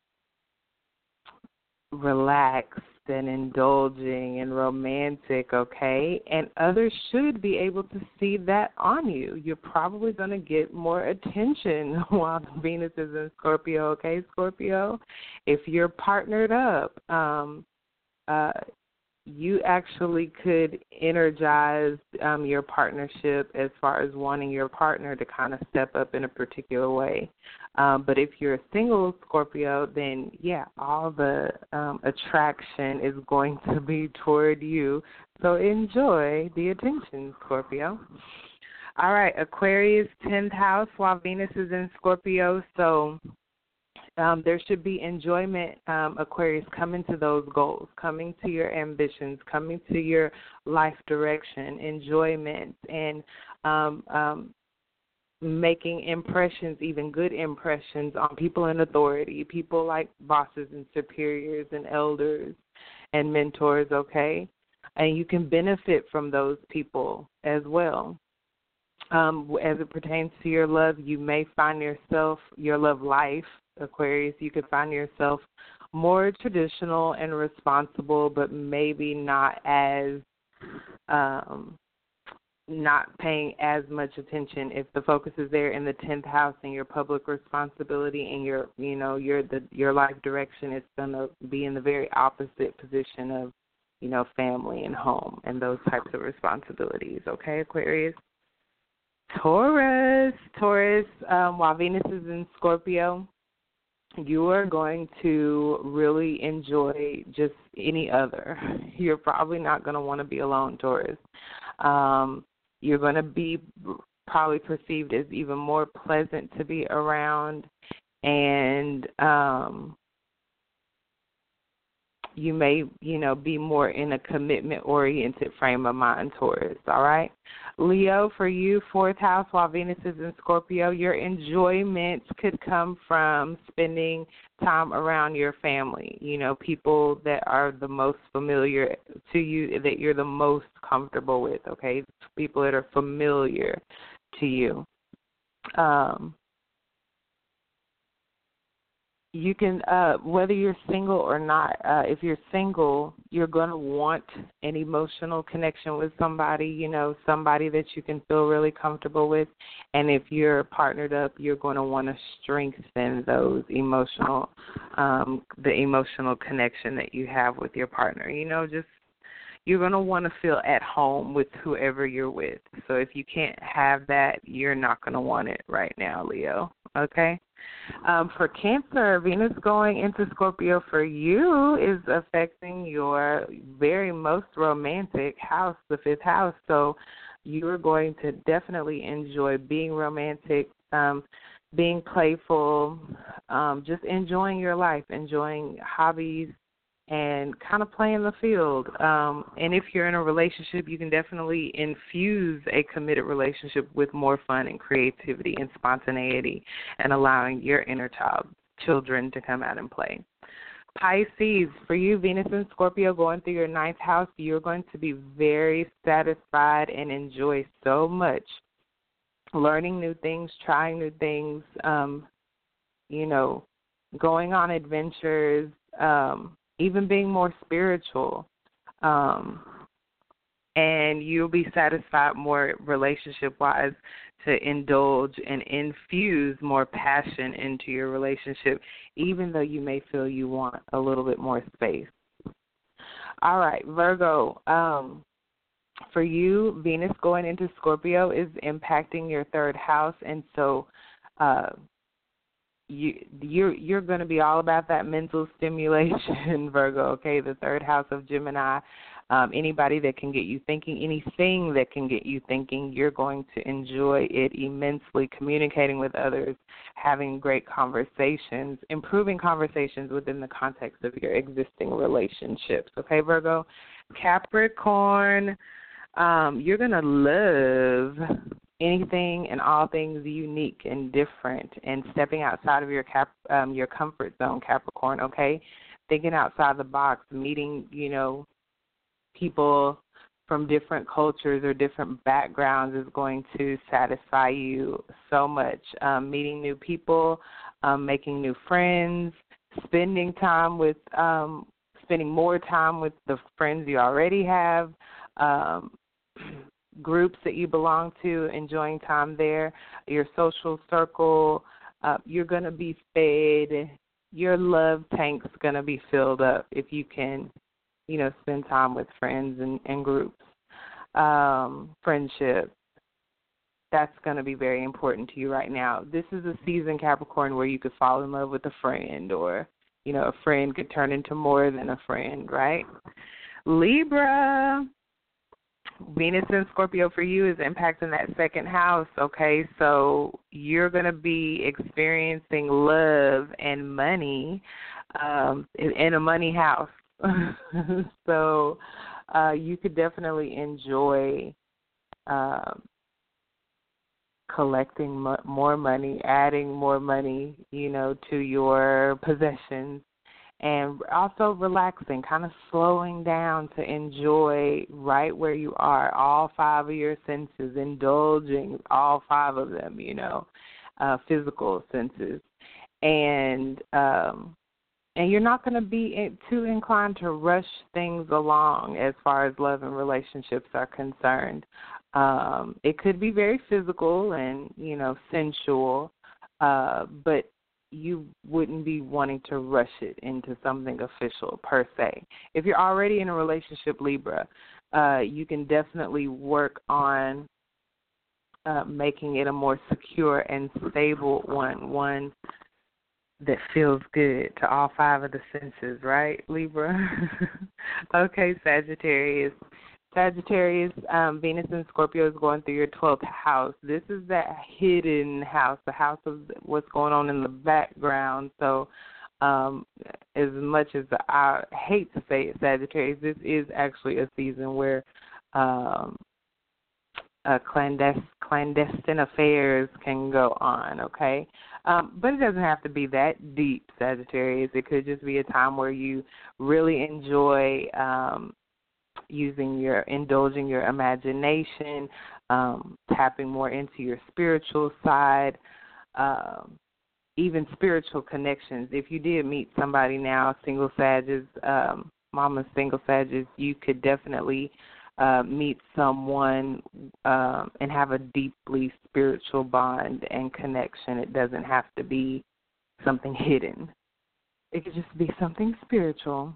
relaxed and indulging and romantic, okay? And others should be able to see that on you. You're probably going to get more attention while Venus is in Scorpio, okay, Scorpio? If you're partnered up, um uh you actually could energize um, your partnership as far as wanting your partner to kind of step up in a particular way. Um, but if you're a single Scorpio, then yeah, all the um, attraction is going to be toward you. So enjoy the attention, Scorpio. All right, Aquarius 10th house while Venus is in Scorpio. So um, there should be enjoyment, um, Aquarius, coming to those goals, coming to your ambitions, coming to your life direction, enjoyment, and um, um, making impressions, even good impressions, on people in authority, people like bosses and superiors and elders and mentors, okay? And you can benefit from those people as well. Um, as it pertains to your love, you may find yourself, your love life, Aquarius, you could find yourself more traditional and responsible, but maybe not as um, not paying as much attention. If the focus is there in the 10th house and your public responsibility and your you know your the your life direction is going to be in the very opposite position of you know family and home and those types of responsibilities. Okay aquarius? Taurus taurus um, while venus is in scorpio you are going to really enjoy just any other. You're probably not going to want to be alone, Taurus. Um, you're going to be probably perceived as even more pleasant to be around, and um, you may, you know, be more in a commitment oriented frame of mind, towards, All right. Leo, for you, fourth house, while Venus is in Scorpio, your enjoyment could come from spending time around your family. You know, people that are the most familiar to you, that you're the most comfortable with, okay? People that are familiar to you. Um, you can uh whether you're single or not uh if you're single you're going to want an emotional connection with somebody you know somebody that you can feel really comfortable with. And if you're partnered up you're going to want to strengthen those emotional um the emotional connection that you have with your partner you know just you're going to want to feel at home with whoever you're with so if you can't have that you're not going to want it right now leo okay um, for Cancer, Venus going into Scorpio for you is affecting your very most romantic house, the fifth house. So you are going to definitely enjoy being romantic, um, being playful, um, just enjoying your life, enjoying hobbies, and kind of play in the field. Um, and if you're in a relationship, you can definitely infuse a committed relationship with more fun and creativity and spontaneity and allowing your inner child children to come out and play. Pisces, for you, Venus and Scorpio going through your ninth house, you're going to be very satisfied and enjoy so much learning new things, trying new things, um, you know, going on adventures, um, even being more spiritual. Um, and you'll be satisfied more relationship wise to indulge and infuse more passion into your relationship, even though you may feel you want a little bit more space. All right, Virgo. Um, for you, Venus going into Scorpio is impacting your third house, and so uh, you you're you're going to be all about that mental stimulation virgo okay? The third house of gemini um, anybody that can get you thinking anything that can get you thinking you're going to enjoy it immensely communicating with others having great conversations improving conversations within the context of your existing relationships okay virgo? Capricorn um, you're going to love anything and all things unique and different and stepping outside of your cap um your comfort zone capricorn okay? Thinking outside the box meeting you know people from different cultures or different backgrounds is going to satisfy you so much. Um meeting new people um making new friends spending time with um spending more time with the friends you already have um groups that you belong to, enjoying time there, your social circle. Uh, you're going to be fed. Your love tank's going to be filled up if you can, you know, spend time with friends and, and groups. Um, friendship. That's going to be very important to you right now. This is a season, Capricorn, where you could fall in love with a friend or, you know, a friend could turn into more than a friend, right? Libra, Venus in Scorpio for you is impacting that second house, okay? So you're going to be experiencing love and money um, in, a money house. so uh, you could definitely enjoy um, collecting more money, adding more money, you know, to your possessions, and also relaxing, kind of slowing down to enjoy right where you are, all five of your senses, indulging all five of them, you know, uh, physical senses, and um, and you're not going to be too inclined to rush things along as far as love and relationships are concerned. Um, it could be very physical and you know sensual, uh, but you wouldn't be wanting to rush it into something official per se. If you're already in a relationship, Libra, uh, you can definitely work on uh, making it a more secure and stable one, one that feels good to all five of the senses, right, Libra? okay, Sagittarius. Sagittarius, um, Venus and Scorpio is going through your 12th house. This is that hidden house, the house of what's going on in the background. So, um, as much as I hate to say it, Sagittarius, this is actually a season where um, uh, clandest- clandestine affairs can go on, okay? Um, but it doesn't have to be that deep, Sagittarius. It could just be a time where you really enjoy um, using your indulging your imagination, um, tapping more into your spiritual side, um, even spiritual connections. If you did meet somebody now, single Sages, um, mama single Sages, you could definitely uh, meet someone um, and have a deeply spiritual bond and connection. It doesn't have to be something hidden. It could just be something spiritual.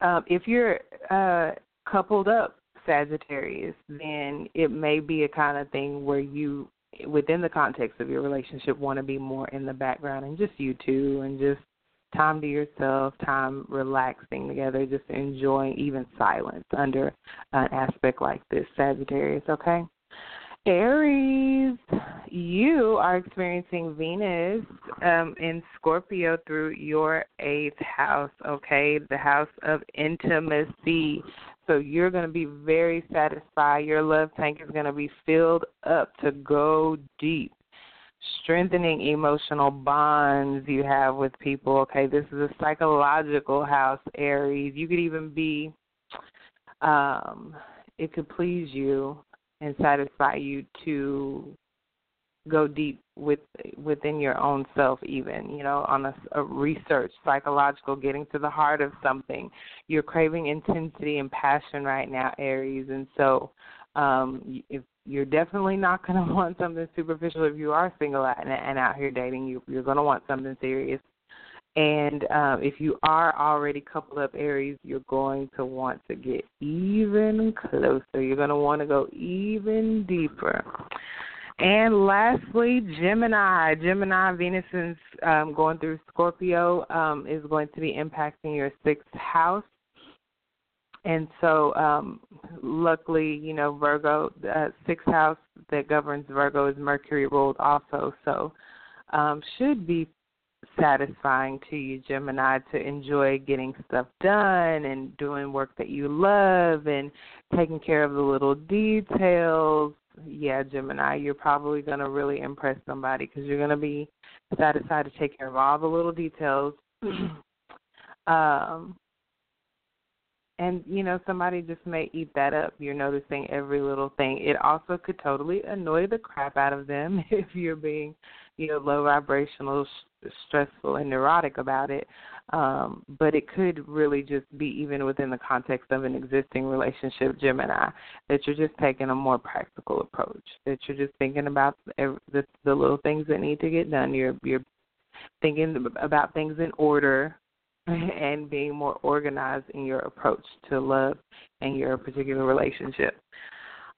Um, if you're uh, coupled up Sagittarius, then it may be a kind of thing where you, within the context of your relationship, want to be more in the background and just you two and just time to yourself, time relaxing together, just enjoying even silence under an aspect like this, Sagittarius, okay? Aries, you are experiencing Venus um, in Scorpio through your eighth house, okay? The house of intimacy. So you're going to be very satisfied. Your love tank is going to be filled up to go deep. Strengthening emotional bonds you have with people. Okay, this is a psychological house, Aries. You could even be, um, it could please you and satisfy you to go deep with within your own self even you know on a, a, research psychological getting to the heart of something. You're craving intensity and passion right now aries and so um if you're definitely not going to want something superficial if you are single and, and out here dating you you're going to want something serious and um, if you are already coupled up Aries, you're going to want to get even closer. You're going to want to go even deeper. And lastly, Gemini. Gemini, Venus is um, going through Scorpio, um, is going to be impacting your sixth house. And so, um, luckily, you know, Virgo, uh, sixth house that governs Virgo is Mercury ruled also. So, um, should be satisfying to you, Gemini, to enjoy getting stuff done and doing work that you love and taking care of the little details yeah, Gemini, you're probably going to really impress somebody because you're going to be satisfied to take care of all the little details. um, and you know somebody just may eat that up you're noticing every little thing it also could totally annoy the crap out of them if you're being know low vibrational stressful and neurotic about it um, but it could really just be even within the context of an existing relationship, Gemini, that you're just taking a more practical approach. That you're just thinking about the, the little things that need to get done. You're you're thinking about things in order and being more organized in your approach to love and your particular relationship.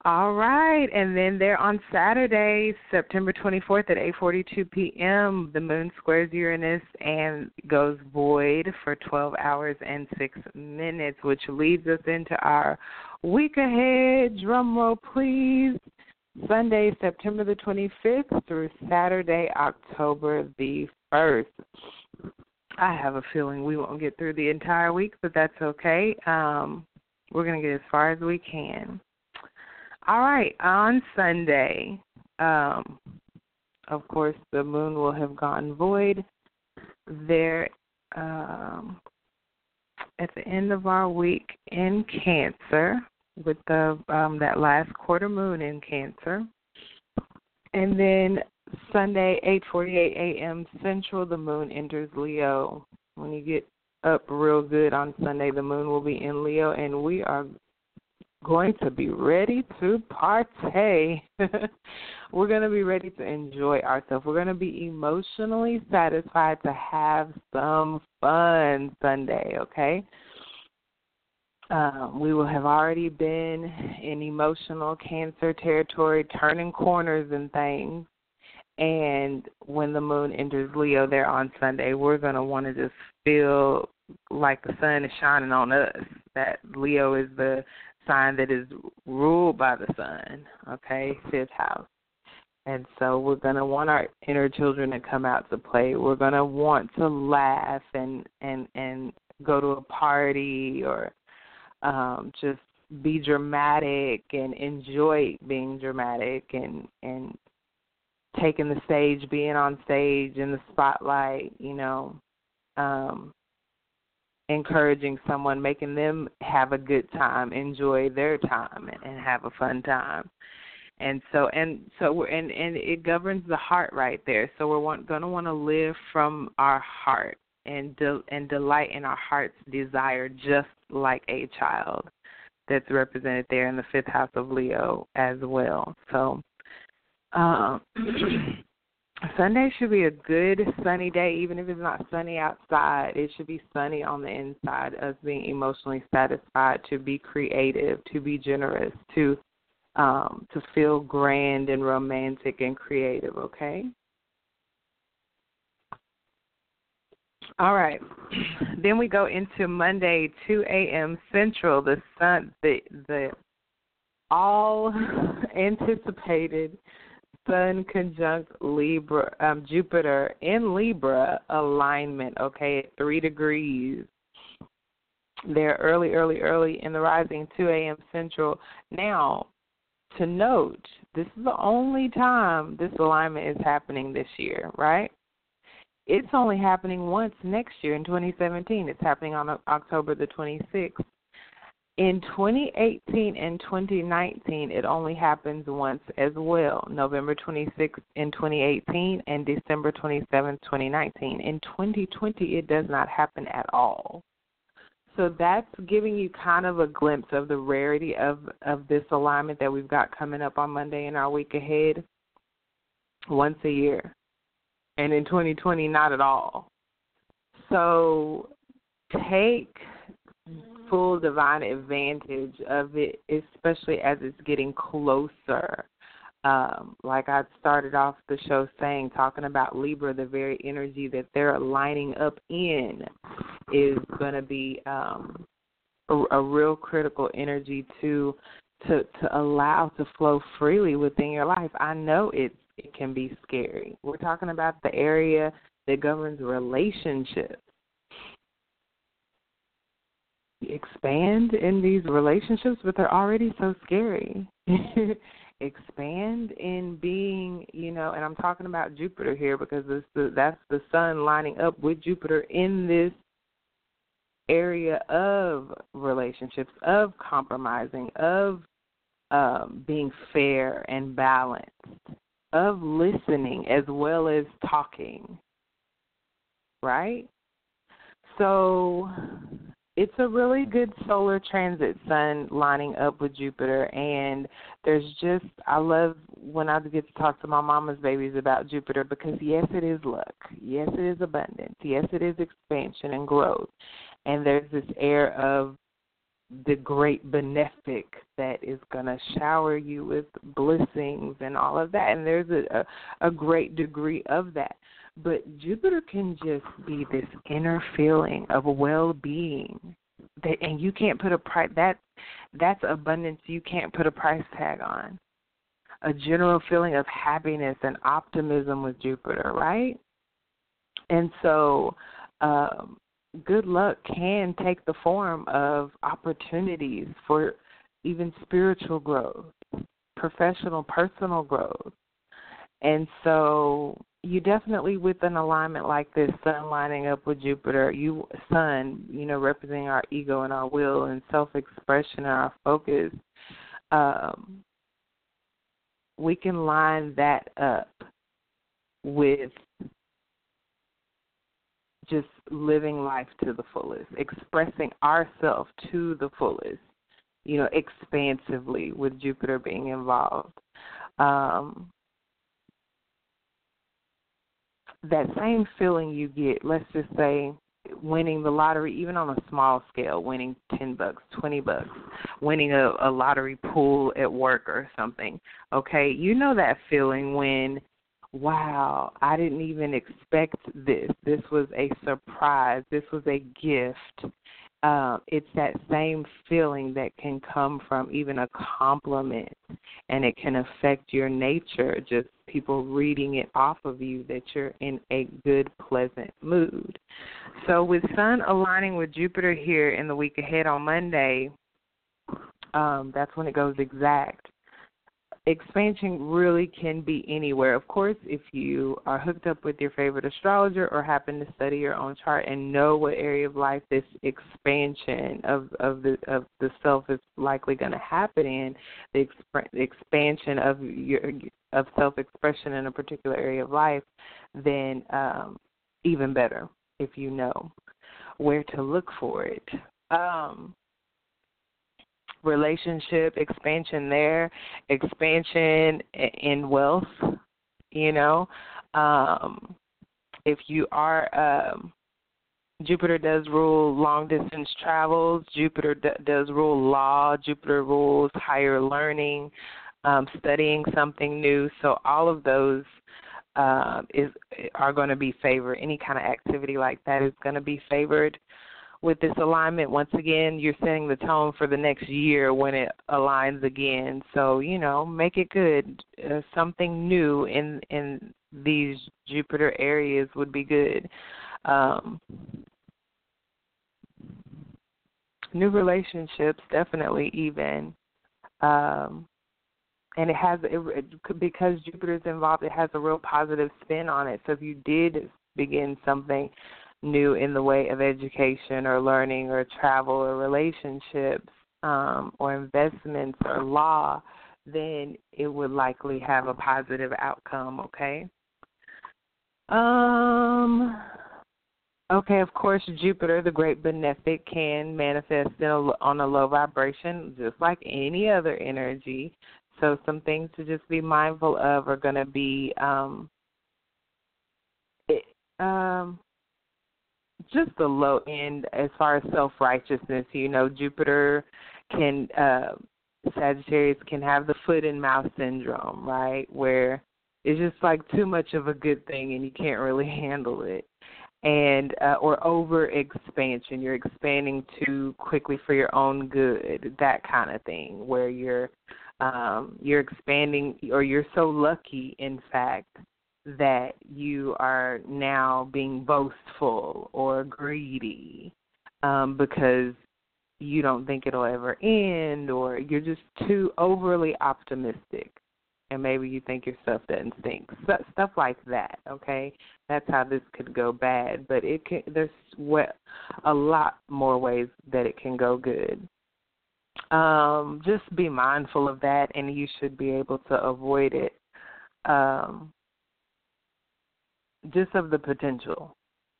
All right, and then there on Saturday, September 24th at 8:42 p.m., the moon squares Uranus and goes void for 12 hours and 6 minutes, which leads us into our week ahead. Drum roll, please. Sunday, September the 25th through Saturday, October the 1st. I have a feeling we won't get through the entire week, but that's okay. Um, we're going to get as far as we can. All right, on Sunday, um, of course, the moon will have gone void. There, um, at the end of our week in Cancer, with the um, that last quarter moon in Cancer, and then Sunday, 8:48 a.m. Central, the moon enters Leo. When you get up real good on Sunday, the moon will be in Leo, and we are going to be ready to partay. We're going to be ready to enjoy ourselves. We're going to be emotionally satisfied to have some fun Sunday, okay? Um, we will have already been in emotional cancer territory, turning corners and things. And when the moon enters Leo there on Sunday, we're going to want to just feel like the sun is shining on us. That Leo is the sign that is ruled by the sun, okay, fifth house. And so we're going to want our inner children to come out to play. We're going to want to laugh and and and go to a party or um just be dramatic and enjoy being dramatic and and taking the stage, being on stage in the spotlight, you know. Um encouraging someone, making them have a good time, enjoy their time, and have a fun time. And so, and so, we're, and and it governs the heart right there. So we're want, going to want to live from our heart and de, and delight in our heart's desire, just like a child that's represented there in the fifth house of Leo as well. So. Um, Sunday should be a good sunny day, even if it's not sunny outside. It should be sunny on the inside. Us being emotionally satisfied, to be creative, to be generous, to um, to feel grand and romantic and creative. Okay. All right. Then we go into Monday, 2 a.m. Central. The sun, the the all anticipated Sun conjunct Libra, um, Jupiter in Libra alignment. Okay, three degrees. They're early, early, early in the rising, 2 a.m. Central. Now, to note, this is the only time this alignment is happening this year, right? It's only happening once next year in 2017. It's happening on October the 26th. In 2018 and 2019, it only happens once as well November 26th in 2018 and December 27th, 2019. In 2020, it does not happen at all. So that's giving you kind of a glimpse of the rarity of, of this alignment that we've got coming up on Monday in our week ahead once a year. And in 2020, not at all. So take full divine advantage of it, especially as it's getting closer. Um, like I started off the show saying, talking about Libra, the very energy that they're lining up in is going to be um, a, a real critical energy to to to allow to flow freely within your life. I know it it can be scary. We're talking about the area that governs relationships expand in these relationships, but they're already so scary. expand in being, you know, and I'm talking about Jupiter here because the, that's the sun lining up with Jupiter in this area of relationships, of compromising, of um, being fair and balanced, of listening as well as talking. Right? So it's a really good solar transit sun lining up with Jupiter and there's just I love when I get to talk to my mama's babies about Jupiter because yes it is luck. Yes it is abundance. Yes it is expansion and growth. And there's this air of the great benefic that is going to shower you with blessings and all of that and there's a, a a great degree of that but Jupiter can just be this inner feeling of well-being that, and you can't put a price that that's abundance you can't put a price tag on. A general feeling of happiness and optimism with Jupiter, right? And so, um, good luck can take the form of opportunities for even spiritual growth, professional, personal growth And so you definitely with an alignment like this, Sun lining up with Jupiter, you Sun, you know, representing our ego and our will and self expression and our focus, um, we can line that up with just living life to the fullest, expressing ourselves to the fullest, you know, expansively with Jupiter being involved. Um, that same feeling you get, let's just say, winning the lottery, even on a small scale, winning 10 bucks, 20 bucks, winning a, a lottery pool at work or something. Okay, you know that feeling when wow, I didn't even expect this. This was a surprise. This was a gift. Um, it's that same feeling that can come from even a compliment, and it can affect your nature. Just people reading it off of you that you're in a good, pleasant mood. So, with Sun aligning with Jupiter here in the week ahead on Monday, um, that's when it goes exact expansion really can be anywhere. Of course, if you are hooked up with your favorite astrologer or happen to study your own chart and know what area of life this expansion of of the of the self is likely going to happen in, the, exp- expansion of your of self expression in a particular area of life, then um, even better if you know where to look for it. Um, relationship expansion there, expansion in wealth, you know. Um if you are um Jupiter does rule long distance travels. Jupiter d- does rule law. Jupiter rules higher learning, um, studying something new. So all of those uh, is are going to be favored. Any kind of activity like that is going to be favored with this alignment, once again, you're setting the tone for the next year when it aligns again. So you know, make it good. Uh, something new in in these Jupiter areas would be good. Um, new relationships, definitely even. Um, and it has it, because Jupiter's involved. It has a real positive spin on it. So if you did begin something new in the way of education or learning or travel or relationships um, or investments or law, then it would likely have a positive outcome, okay? Um okay, of course Jupiter, the great benefic can manifest a, on a low vibration just like any other energy. So some things to just be mindful of are going to be um it, um just the low end as far as self righteousness. You know, Jupiter can uh Sagittarius can have the foot and mouth syndrome, right? Where it's just like too much of a good thing and you can't really handle it. And uh, or over expansion, you're expanding too quickly for your own good, that kind of thing, where you're um, you're expanding or you're so lucky, in fact, that you are now being boastful or greedy um, because you don't think it'll ever end or you're just too overly optimistic and maybe you think your stuff doesn't stink. Stuff like that okay? That's how this could go bad but it can there's what a lot more ways that it can go good. Um just be mindful of that and you should be able to avoid it. Um just of the potential.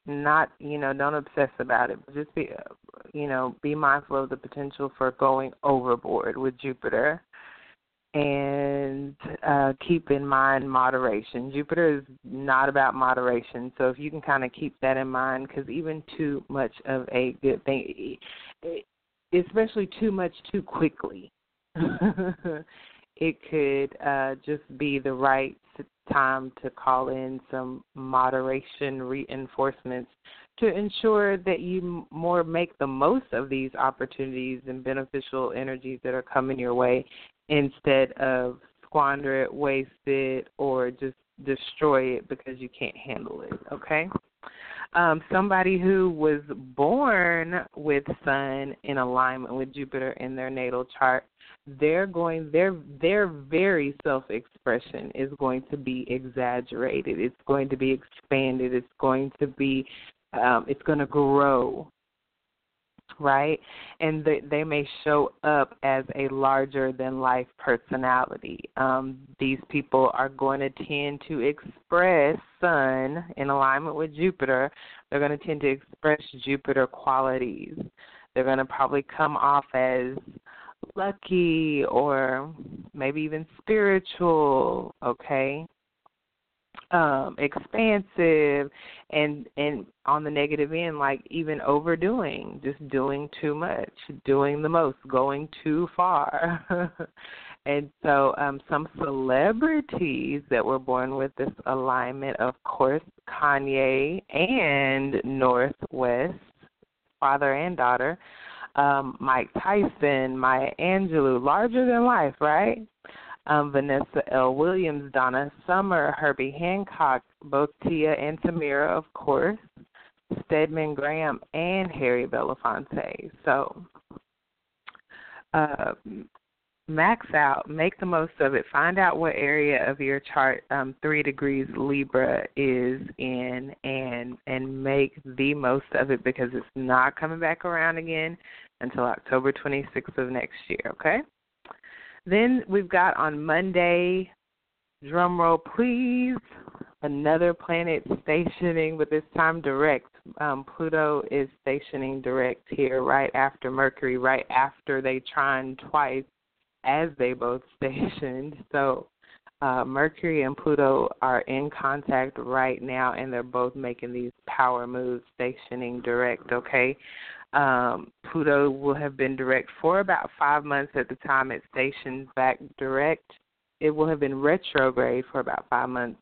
Not you know don't obsess about it but just be you know be mindful of the potential for going overboard with jupiter and uh keep in mind moderation jupiter is not about moderation so if you can kind of keep that in mind because even too much of a good thing especially too much too quickly it could uh just be the right time to call in some moderation reinforcements to ensure that you more make the most of these opportunities and beneficial energies that are coming your way instead of squander it, waste it, or just destroy it because you can't handle it. Okay. um, somebody who was born with Sun in alignment with Jupiter in their natal chart, they're going their their very self expression is going to be exaggerated. It's going to be expanded. It's going to be um, it's going to grow right? And they, they may show up as a larger than life personality. Um, these people are going to tend to express Sun in alignment with Jupiter. They're going to tend to express Jupiter qualities. They're going to probably come off as lucky or maybe even spiritual, okay? um expansive and and on the negative end like even overdoing just doing too much doing the most going too far and so um some celebrities that were born with this alignment of course Kanye and North West, father and daughter um Mike Tyson Maya Angelou larger than life right um, Vanessa L. Williams, Donna Summer, Herbie Hancock, both Tia and Tamera, of course, Stedman Graham, and Harry Belafonte. So, uh, max out, make the most of it. Find out what area of your chart um, three degrees Libra is in, and and make the most of it because it's not coming back around again until October 26th of next year. Okay. Then we've got on Monday, drum roll please, another planet stationing, but this time direct. Um, Pluto is stationing direct here right after Mercury, right after they trine twice as they both stationed. So uh, Mercury and Pluto are in contact right now, and they're both making these power moves, stationing direct. Okay, um, Pluto will have been direct for about five months at the time it stations back direct. It will have been retrograde for about five months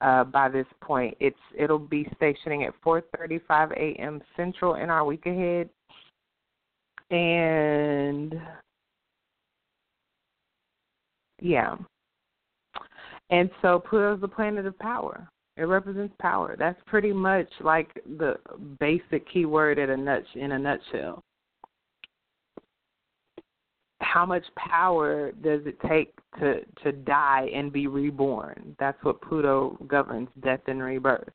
uh, by this point. It's it'll be stationing at 4:35 a.m. Central in our week ahead, and yeah, and so Pluto's the planet of power. It represents power. That's pretty much like the basic keyword at a nut in a nutshell. How much power does it take to to die and be reborn? That's what Pluto governs, death and rebirth.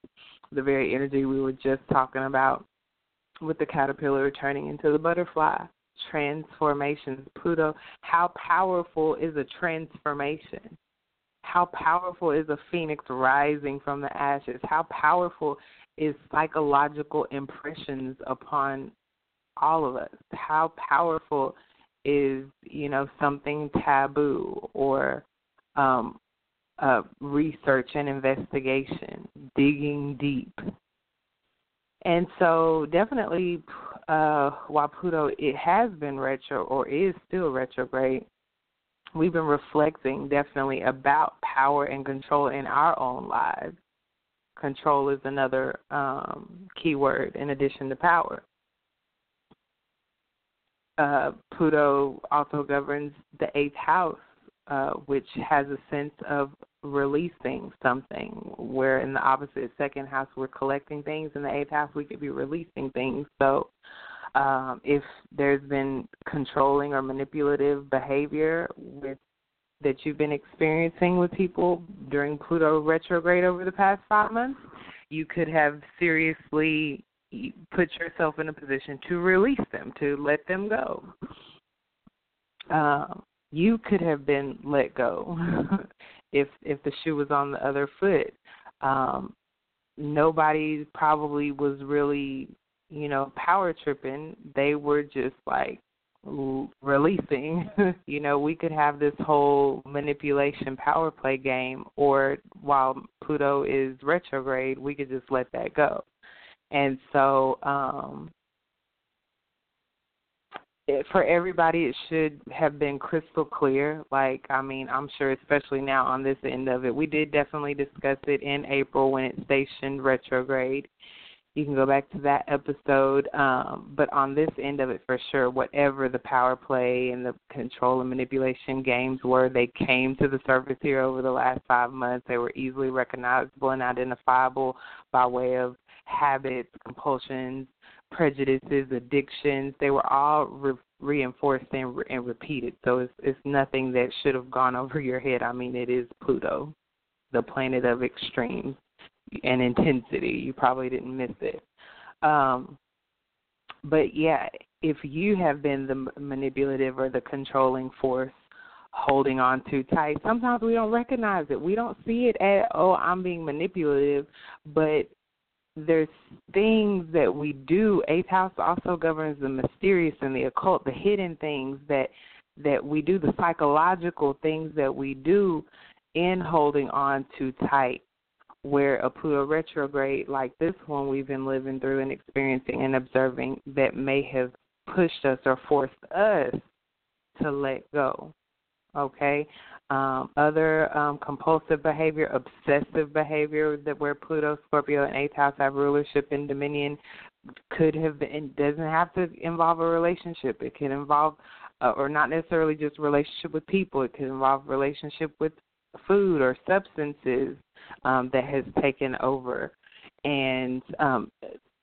The very energy we were just talking about with the caterpillar turning into the butterfly. Transformations. Pluto, how powerful is a transformation? How powerful is a phoenix rising from the ashes? How powerful is psychological impressions upon all of us? How powerful is, you know, something taboo or um, uh, research and investigation, digging deep. And so, definitely, uh, while Pluto it has been retro or is still retrograde, we've been reflecting definitely about power and control in our own lives. Control is another um, key word in addition to power. Uh, Pluto also governs the eighth house, uh, which has a sense of releasing something. Where in the opposite second house, we're collecting things. In the eighth house, we could be releasing things. So, um, if there's been controlling or manipulative behavior with that you've been experiencing with people during Pluto retrograde over the past five months, you could have seriously put yourself in a position to release them, to let them go. Uh, you could have been let go if if the shoe was on the other foot. Um, nobody probably was really you know, power tripping, they were just like releasing. you know, we could have this whole manipulation power play game, or while Pluto is retrograde, we could just let that go. And so, um, it, for everybody, it should have been crystal clear. Like, I mean, I'm sure, especially now on this end of it, we did definitely discuss it in April when it stationed retrograde you can go back to that episode. Um, but on this end of it, for sure, whatever the power play and the control and manipulation games were, they came to the surface here over the last five months. They were easily recognizable and identifiable by way of habits, compulsions, prejudices, addictions. They were all re- reinforced and, re- and repeated. So it's, it's nothing that should have gone over your head. I mean, it is Pluto, the planet of extremes and intensity. You probably didn't miss it. Um, but yeah, if you have been the manipulative or the controlling force holding on too tight, sometimes we don't recognize it. We don't see it as, oh, I'm being manipulative, but there's things that we do. Eighth house also governs the mysterious and the occult, the hidden things that that we do, the psychological things that we do in holding on too tight. Where a Pluto retrograde like this one we've been living through and experiencing and observing that may have pushed us or forced us to let go. Okay, um, other um, compulsive behavior, obsessive behavior that where Pluto, Scorpio, and eighth house have rulership and dominion could have been. Doesn't have to involve a relationship. It can involve, uh, or not necessarily just relationship with people. It could involve relationship with food or substances um, that has taken over, and um,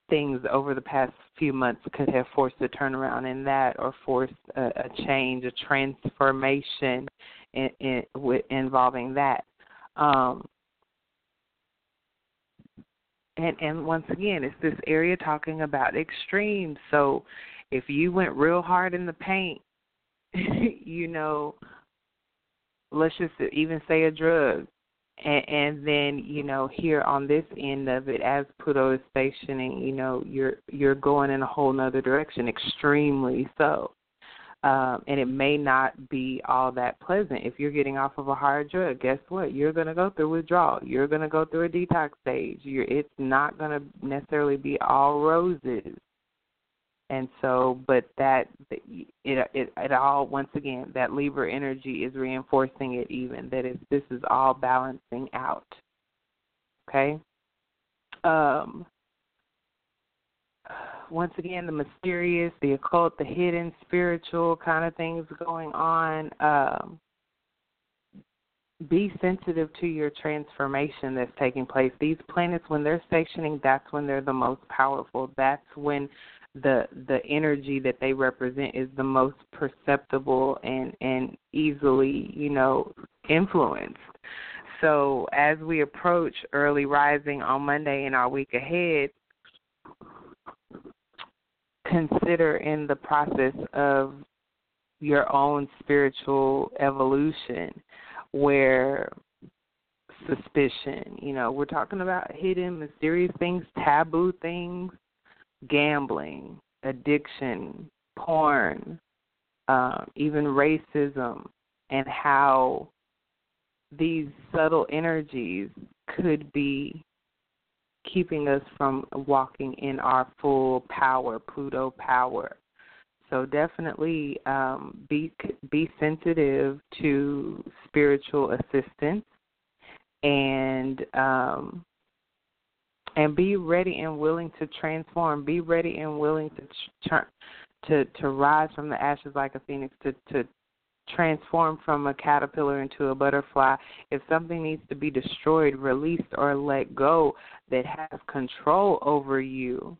things over the past few months could have forced a turnaround in that or forced a, a change, a transformation in, in, involving that. Um, and and once again, it's this area talking about extremes. So if you went real hard in the paint, you know, let's just even say a drug, and, and then you know here on this end of it, as Pluto is stationing, you know you're you're going in a whole nother direction, extremely so um, and it may not be all that pleasant. If you're getting off of a hard drug, guess what? You're going to go through withdrawal. You're going to go through a detox stage. You're, it's not going to necessarily be all roses. And so, but that it it it all once again that Libra energy is reinforcing it even that is this is all balancing out. Okay. Um, once again the mysterious, the occult, the hidden, spiritual kind of things going on. Um, be sensitive to your transformation that's taking place. These planets, when they're stationing, that's when they're the most powerful. That's when the the energy that they represent is the most perceptible and and easily you know influenced. So as we approach early rising on Monday in our week ahead, consider in the process of your own spiritual evolution where suspicion, you know, we're talking about hidden, mysterious things, taboo things, gambling, addiction, porn, uh, even racism, and how these subtle energies could be keeping us from walking in our full power, Pluto power. So definitely um, be be sensitive to spiritual assistance, and um, and be ready and willing to transform. Be ready and willing to turn, to to rise from the ashes like a phoenix. To to transform from a caterpillar into a butterfly, if something needs to be destroyed, released, or let go that has control over you,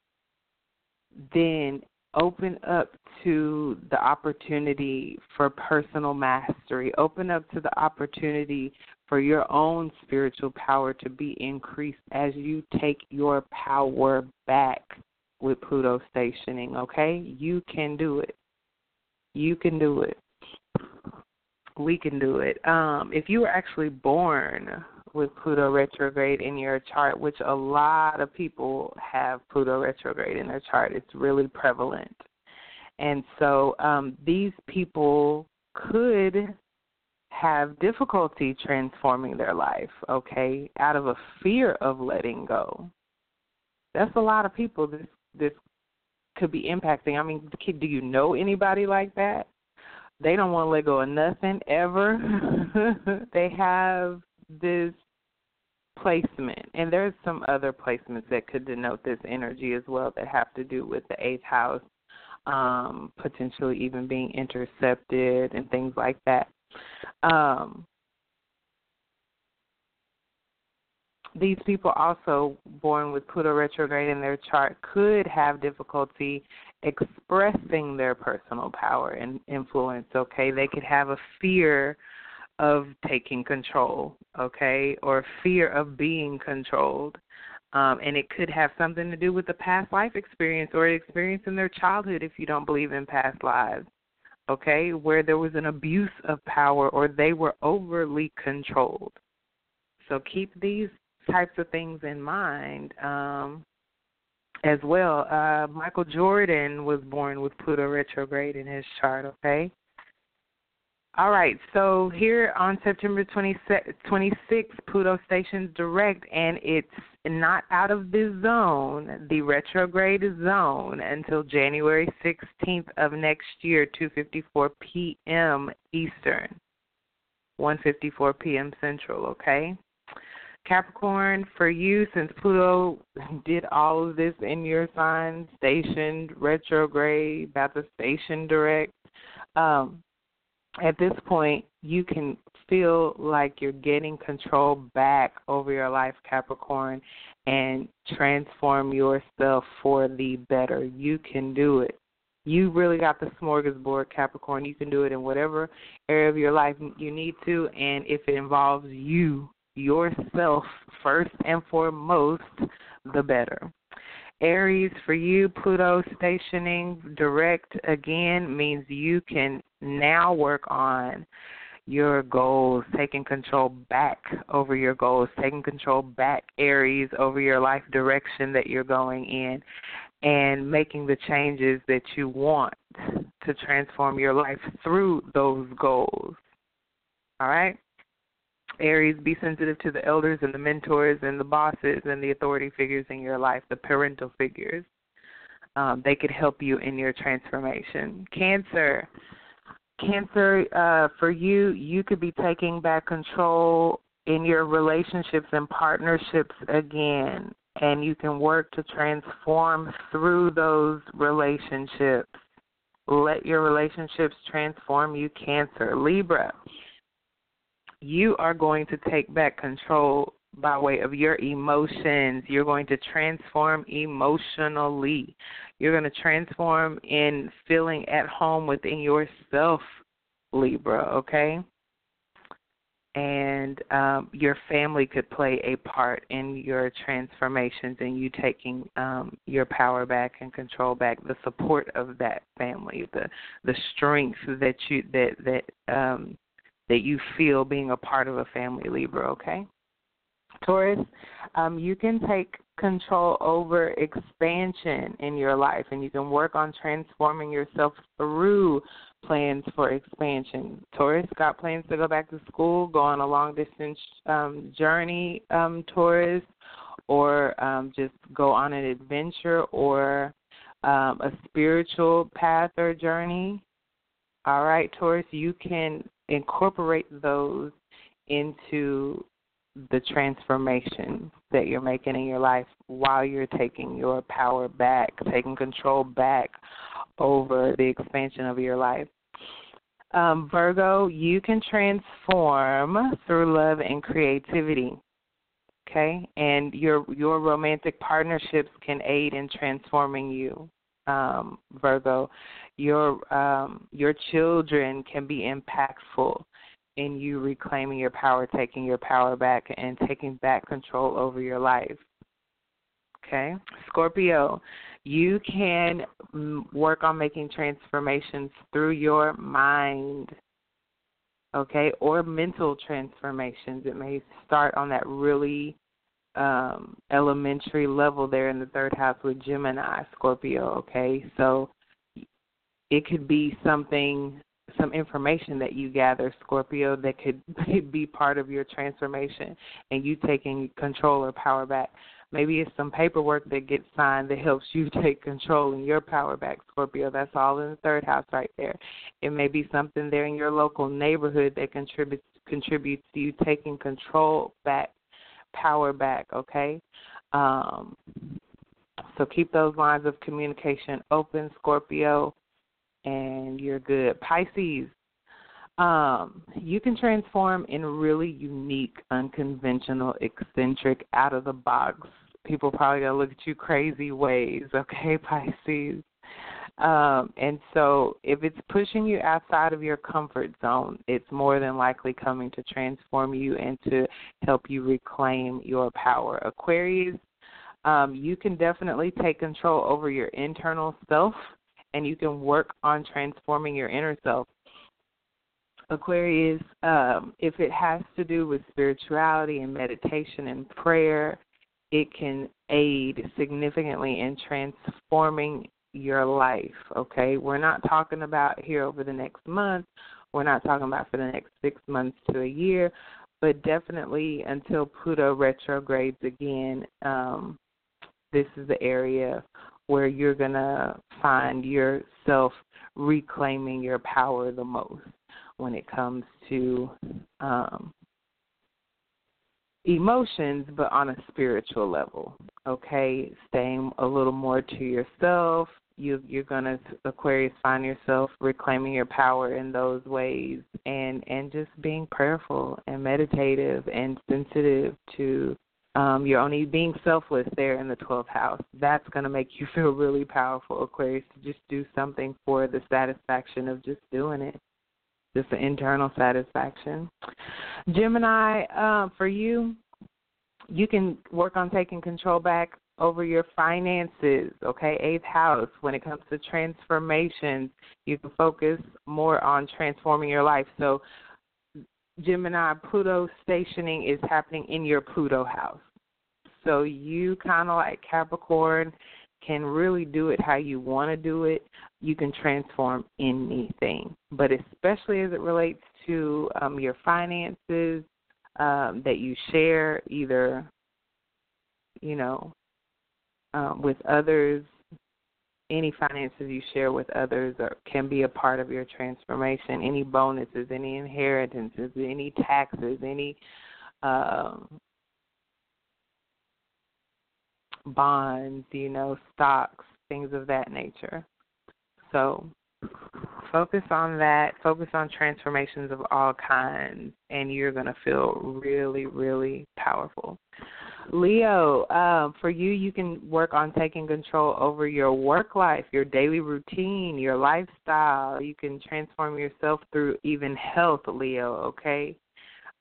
then open up to the opportunity for personal mastery. Open up to the opportunity for your own spiritual power to be increased as you take your power back with Pluto stationing, okay? You can do it. You can do it we can do it. Um, if you were actually born with Pluto retrograde in your chart, which a lot of people have Pluto retrograde in their chart, it's really prevalent. And so um, these people could have difficulty transforming their life, okay, out of a fear of letting go. That's a lot of people this this could be impacting. I mean, do you know anybody like that? they don't want to let go of nothing ever. they have this placement, and there's some other placements that could denote this energy as well that have to do with the eighth house, um, potentially even being intercepted and things like that. Um, these people also born with Pluto retrograde in their chart could have difficulty expressing their personal power and influence, okay? They could have a fear of taking control, okay, or fear of being controlled. Um, and it could have something to do with the past life experience or experience in their childhood if you don't believe in past lives, okay, where there was an abuse of power or they were overly controlled. So keep these types of things in mind um, as well. Uh, Michael Jordan was born with Pluto retrograde in his chart, okay? All right, so here on September 26th, 26, Pluto stations direct, and it's not out of the zone, the retrograde zone, until January 16th of next year, 2:54 p.m. Eastern, 1:54 p.m. Central. Okay. Capricorn, for you, since Pluto did all of this in your sign, stationed, retrograde, about the station direct, um, at this point, you can feel like you're getting control back over your life, Capricorn, and transform yourself for the better. You can do it. You really got the smorgasbord, Capricorn. You can do it in whatever area of your life you need to, and if it involves you yourself first and foremost, the better. Aries, for you, Pluto stationing direct again means you can now work on your goals, taking control back over your goals, taking control back, Aries, over your life direction that you're going in, and making the changes that you want to transform your life through those goals. All right? Aries, be sensitive to the elders and the mentors and the bosses and the authority figures in your life, the parental figures. Um, they could help you in your transformation. Cancer. Cancer, uh, for you, you could be taking back control in your relationships and partnerships again, and you can work to transform through those relationships. Let your relationships transform you, Cancer. Libra you are going to take back control by way of your emotions. You're going to transform emotionally. You're going to transform in feeling at home within yourself, Libra, okay? And um, your family could play a part in your transformations and you taking um, your power back and control back. The support of that family, the the strength that you that that um, that you feel being a part of a family Libra, okay? Taurus, um, you can take control over expansion in your life and you can work on transforming yourself through plans for expansion. Taurus got plans to go back to school, go on a long distance um, journey, um, Taurus, or um, just go on an adventure or um, a spiritual path or journey. All right, Taurus, you can incorporate those into the transformation that you're making in your life while you're taking your power back, taking control back over the expansion of your life. Um, Virgo, you can transform through love and creativity. Okay, and your your romantic partnerships can aid in transforming you um, Virgo, your um, your children can be impactful in you reclaiming your power, taking your power back, and taking back control over your life. Okay, Scorpio, you can mm, work on making transformations through your mind. Okay, or mental transformations. It may start on that really um, elementary level there in the third house with Gemini, Scorpio, okay? So it could be something, some information that you gather, Scorpio, that could be part of your transformation and you taking control or power back. Maybe it's some paperwork that gets signed that helps you take control and your power back, Scorpio. That's all in the third house right there. It may be something there in your local neighborhood that contributes contributes to you taking control back power back, okay? Um, so keep those lines of communication open, Scorpio, and you're good. Pisces, Um, you can transform in really unique, unconventional, eccentric, out of the box. People probably gonna look at you crazy ways, okay, Pisces. Um, and so if it's pushing you outside of your comfort zone, it's more than likely coming to transform you and to help you reclaim your power. Aquarius, um, you can definitely take control over your internal self and you can work on transforming your inner self. Aquarius, um, if it has to do with spirituality and meditation and prayer, it can aid significantly in transforming your life, okay? We're not talking about here over the next month. We're not talking about for the next six months to a year, but definitely until Pluto retrogrades again, um, this is the area where you're going to find yourself reclaiming your power the most when it comes to um, emotions, but on a spiritual level. Okay, staying a little more to yourself. You, you're gonna Aquarius find yourself reclaiming your power in those ways, and and just being prayerful and meditative and sensitive to um, you're only being selfless there in the 12th house. That's going to make you feel really powerful, Aquarius, to just do something for the satisfaction of just doing it just the internal satisfaction. Gemini, um, for you, you can work on taking control back over your finances, okay? Eighth house, when it comes to transformations, you can focus more on transforming your life. So, Gemini, Pluto stationing is happening in your Pluto house. So, you kind of like Capricorn can really do it how you want to do it, you can transform anything. But especially as it relates to um, your finances um, that you share, either you know um, with others, any finances you share with others or can be a part of your transformation. Any bonuses, any inheritances, any taxes, any um, bonds, you know, stocks, things of that nature. So focus on that. Focus on transformations of all kinds, and you're going to feel really, really powerful. Leo, um, for you, you can work on taking control over your work life, your daily routine, your lifestyle. You can transform yourself through even health, Leo, okay?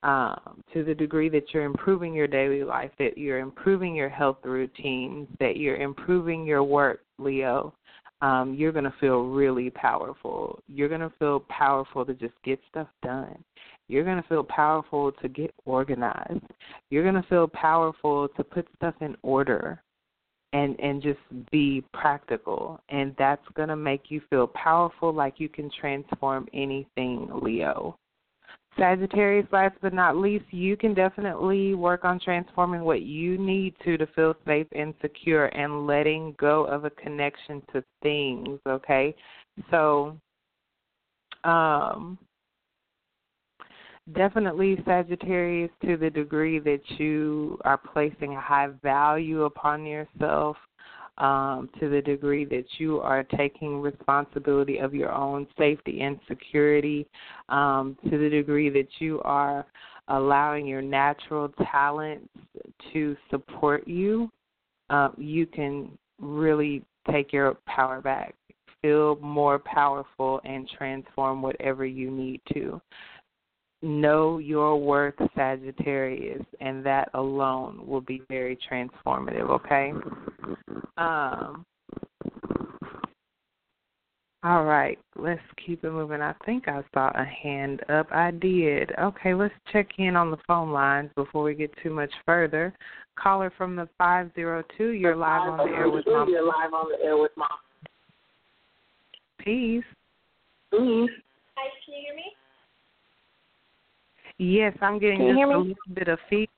um, to the degree that you're improving your daily life, that you're improving your health routines, that you're improving your work, Leo, um, you're going to feel really powerful. You're going to feel powerful to just get stuff done. You're going to feel powerful to get organized. You're going to feel powerful to put stuff in order and and just be practical and that's going to make you feel powerful like you can transform anything leo Sagittarius, last but not least, you can definitely work on transforming what you need to to feel safe and secure and letting go of a connection to things, okay? So, um, definitely Sagittarius to the degree that you are placing a high value upon yourself um, to the degree that you are taking responsibility of your own safety and security, um, to the degree that you are allowing your natural talents to support you, um, you can really take your power back, feel more powerful, and transform whatever you need to. Know your worth, Sagittarius, and that alone will be very transformative, okay? Um, all right, let's keep it moving. I think I saw a hand up. I did. Okay, let's check in on the phone lines before we get too much further. Caller from the 502, you're live on the air with Mom. You're live on the air with Mom. Peace. Peace. Hi, can you hear me? Yes, I'm getting Can just a little bit of feedback.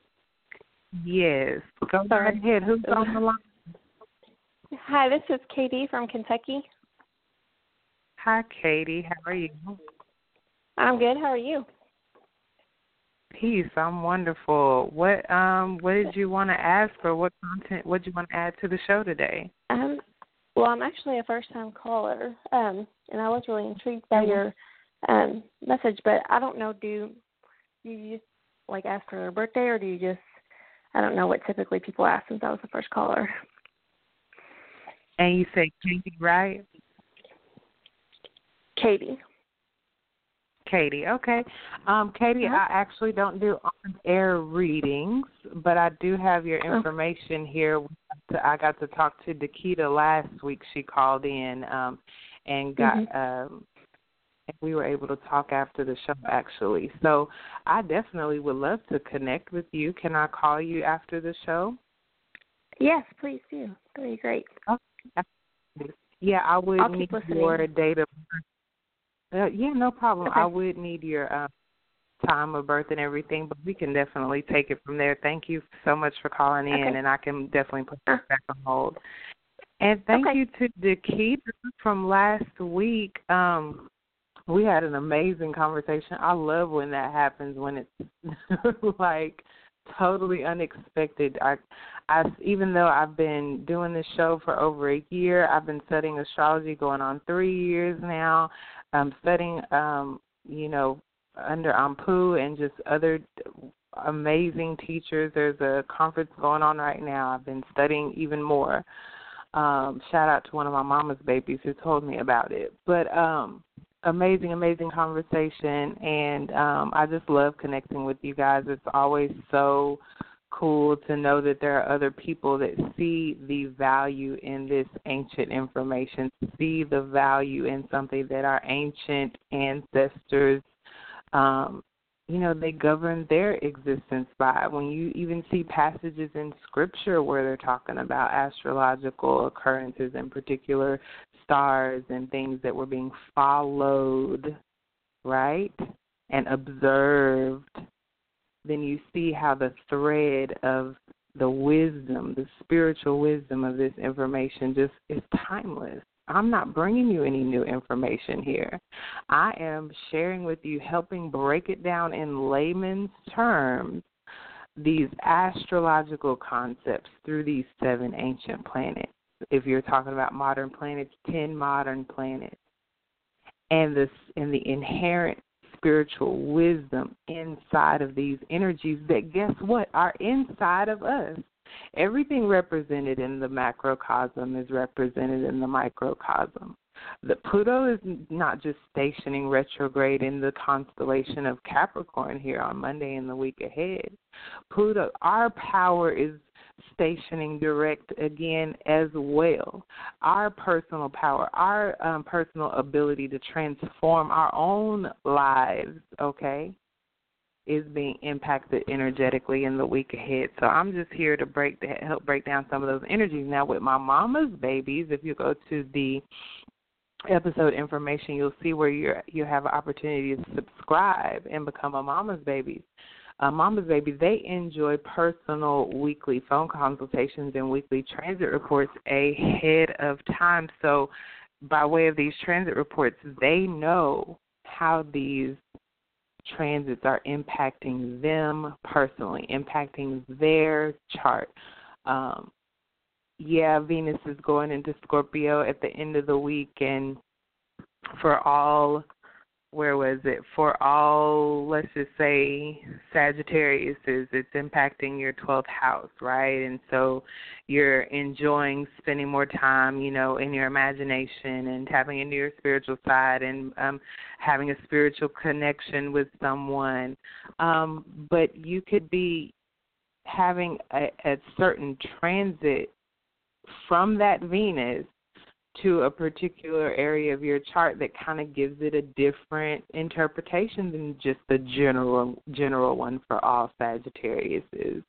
Yes. Go Sorry. right ahead. Who's on the line? Hi, this is Katie from Kentucky. Hi, Katie. How are you? I'm good. How are you? Peace. I'm wonderful. What um what did you want to ask or what content what did you want to add to the show today? Um, well, I'm actually a first-time caller, um, and I was really intrigued by your um message, but I don't know. Do you just like ask for her birthday, or do you just? I don't know what typically people ask since I was the first caller. And you say Katie, right? Katie. Katie. Okay. Um, Katie, uh-huh. I actually don't do on air readings, but I do have your oh. information here. I got to talk to Dakita last week. She called in um, and got. Mm-hmm. Um, we were able to talk after the show actually. So I definitely would love to connect with you. Can I call you after the show? Yes, please do. That'd be great. Okay. Yeah, I would I'll need your date of birth uh, yeah, no problem. Okay. I would need your um, time of birth and everything, but we can definitely take it from there. Thank you so much for calling in, okay. and I can definitely put this back on hold. And thank okay. you to Dakita from last week. Um, we had an amazing conversation. I love when that happens when it's like totally unexpected. I, I even though I've been doing this show for over a year, I've been studying astrology going on three years now. I'm studying, um, you know, under Ampu and just other amazing teachers. There's a conference going on right now. I've been studying even more. Um, shout out to one of my mama's babies who told me about it. But um, amazing, amazing conversation, and um, I just love connecting with you guys. It's always so cool to know that there are other people that see the value in this ancient information, see the value in something that our ancient ancestors, um, you know, they govern their existence by. When you even see passages in scripture where they're talking about astrological occurrences, in particular stars and things that were being followed, right, and observed then you see how the thread of the wisdom, the spiritual wisdom of this information just is timeless. I'm not bringing you any new information here. I am sharing with you, helping break it down in layman's terms, these astrological concepts through these seven ancient planets. If you're talking about modern planets, 10 modern planets. And this and the inherent spiritual wisdom inside of these energies that guess what are inside of us. Everything represented in the macrocosm is represented in the microcosm. The Pluto is not just stationing retrograde in the constellation of Capricorn here on Monday and the week ahead. Pluto, our power is stationing direct again as well. Our personal power, our um, personal ability to transform our own lives, okay, is being impacted energetically in the week ahead. So I'm just here to break the, help break down some of those energies. Now with my mama's babies, if you go to the episode information, you'll see where you you have an opportunity to subscribe and become a mama's babies uh, Mama's Baby, they enjoy personal weekly phone consultations and weekly transit reports ahead of time. So, by way of these transit reports, they know how these transits are impacting them personally, impacting their chart. Um, yeah, Venus is going into Scorpio at the end of the week, and for all where was it? For all let's just say sagittarius is it's impacting your 12th house right? And so you're enjoying spending more time you know in your imagination and tapping into your spiritual side and um having a spiritual connection with someone. Um but you could be having a, a certain transit from that venus to a particular area of your chart that kind of gives it a different interpretation than just the general general one for all Sagittarius is.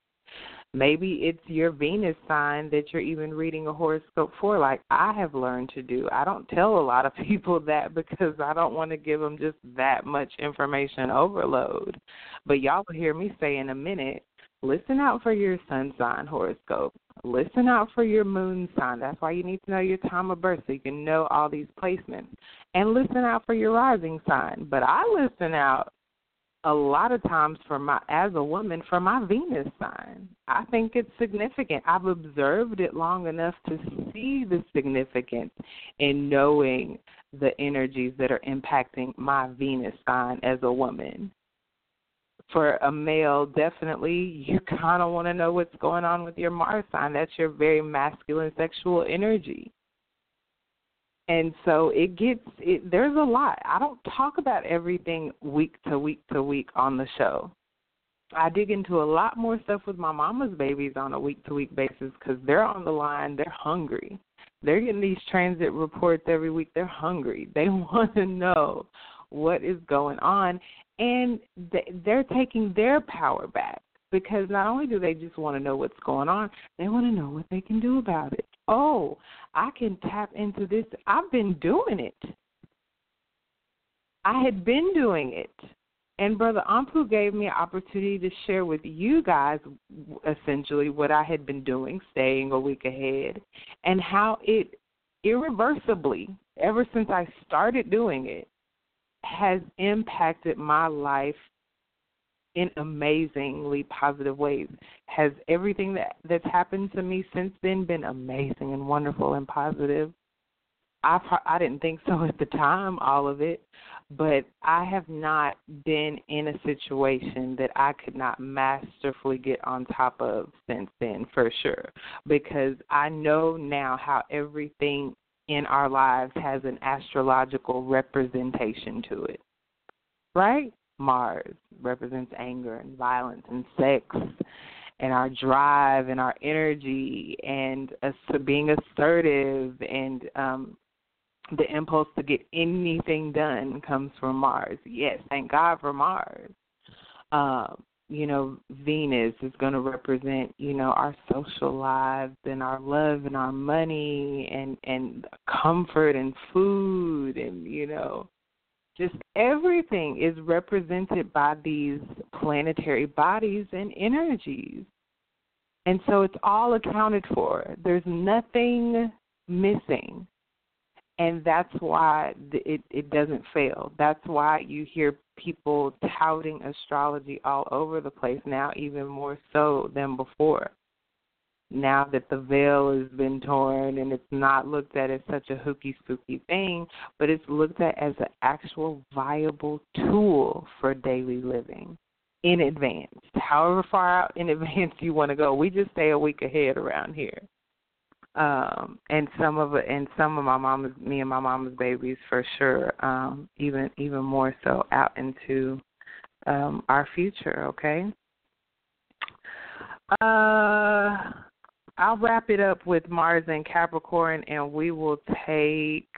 Maybe it's your Venus sign that you're even reading a horoscope for, like I have learned to do. I don't tell a lot of people that because I don't want to give them just that much information overload. But y'all will hear me say in a minute listen out for your sun sign horoscope. Listen out for your moon sign. That's why you need to know your time of birth so you can know all these placements. And listen out for your rising sign. But I listen out a lot of times for my as a woman for my Venus sign. I think it's significant. I've observed it long enough to see the significance in knowing the energies that are impacting my Venus sign as a woman. For a male, definitely you kind of want to know what's going on with your Mars sign. That's your very masculine sexual energy. And so it gets it there's a lot. I don't talk about everything week to week to week on the show. I dig into a lot more stuff with my mama's babies on a week to week basis because they're on the line. They're hungry. They're getting these transit reports every week. They're hungry. They want to know what is going on, and they're taking their power back because not only do they just want to know what's going on, they want to know what they can do about it. Oh, I can tap into this. I've been doing it. I had been doing it. And Brother Ampu gave me an opportunity to share with you guys essentially what I had been doing, staying a week ahead, and how it irreversibly, ever since I started doing it, has impacted my life in amazingly positive ways. Has everything that that's happened to me since then been amazing and wonderful and positive? I I didn't think so at the time, all of it, but I have not been in a situation that I could not masterfully get on top of since then, for sure. Because I know now how everything in our lives has an astrological representation to it. Right? Mars represents anger and violence and sex and our drive and our energy and being assertive and um the impulse to get anything done comes from Mars. Yes, thank God for Mars. Um, you know, Venus is going to represent, you know, our social lives and our love and our money and and comfort and food and you know, just everything is represented by these planetary bodies and energies. And so it's all accounted for. There's nothing missing and that's why it it doesn't fail. That's why you hear people touting astrology all over the place now, even more so than before. Now that the veil has been torn and it's not looked at as such a hooky spooky thing, but it's looked at as an actual viable tool for daily living in advance. However far out in advance you want to go, we just stay a week ahead around here um and some of and some of my mama's me and my mama's babies for sure um even even more so out into um our future okay uh I'll wrap it up with Mars and Capricorn and we will take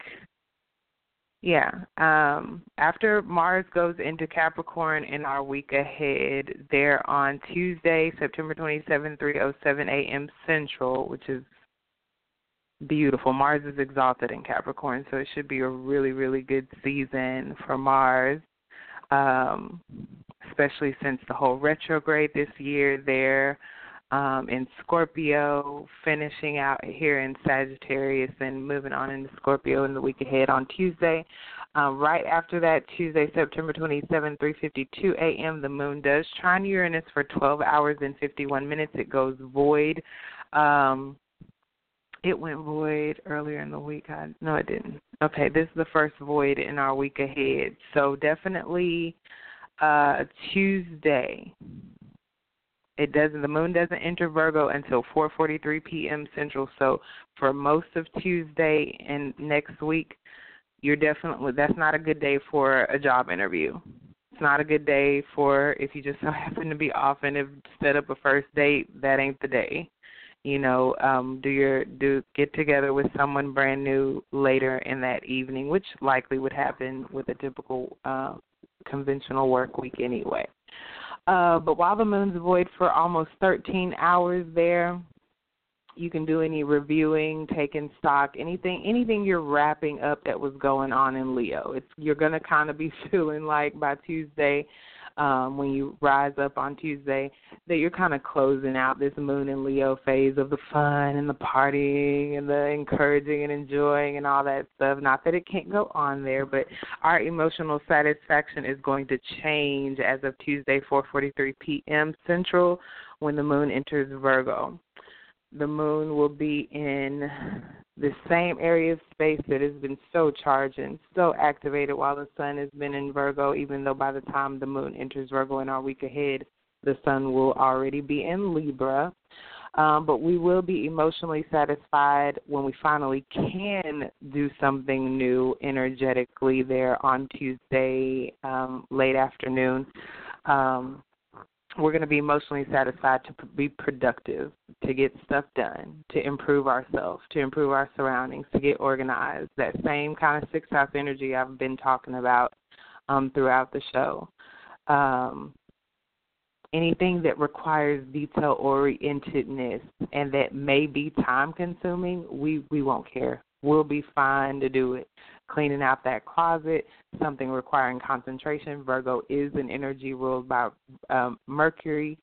yeah. Um, after Mars goes into Capricorn in our week ahead, there on Tuesday, September 27, 307 a.m. Central, which is beautiful. Mars is exalted in Capricorn, so it should be a really, really good season for Mars. Um, especially since the whole retrograde this year there um, in Scorpio, finishing out here in Sagittarius and moving on into Scorpio in the week ahead on Tuesday. Um, right after that, Tuesday, September 27, 3:52 a.m., the moon does trine Uranus for 12 hours and 51 minutes. It goes void. Um, it went void earlier in the week. I no, it didn't. Okay, this is the first void in our week ahead. So definitely uh Tuesday. It doesn't the moon doesn't enter Virgo until 4:43 p.m. Central. So for most of Tuesday and next week, you're definitely that's not a good day for a job interview. It's not a good day for if you just so happen to be off and have set up a first date, that ain't the day you know um do your do get together with someone brand new later in that evening which likely would happen with a typical uh conventional work week anyway. Uh but while the moon's void for almost 13 hours there you can do any reviewing taking stock anything anything you're wrapping up that was going on in leo it's you're going to kind of be feeling like by tuesday um, when you rise up on Tuesday, that you're kind of closing out this moon and Leo phase of the fun and the partying and the encouraging and enjoying and all that stuff. Not that it can't go on there, but our emotional satisfaction is going to change as of Tuesday, 4:43 p.m. Central, when the moon enters Virgo. The moon will be in the same area of space that has been so charged and so activated while the sun has been in Virgo, even though by the time the moon enters Virgo in our week ahead, the sun will already be in Libra. Um, but we will be emotionally satisfied when we finally can do something new energetically there on Tuesday um, late afternoon. Um, we're going to be emotionally satisfied to be productive, to get stuff done, to improve ourselves, to improve our surroundings, to get organized. That same kind of six house energy I've been talking about um, throughout the show. Um, anything that requires detail orientedness and that may be time consuming, we, we won't care. We'll be fine to do it cleaning out that closet, something requiring concentration. Virgo is an energy ruled by um, Mercury,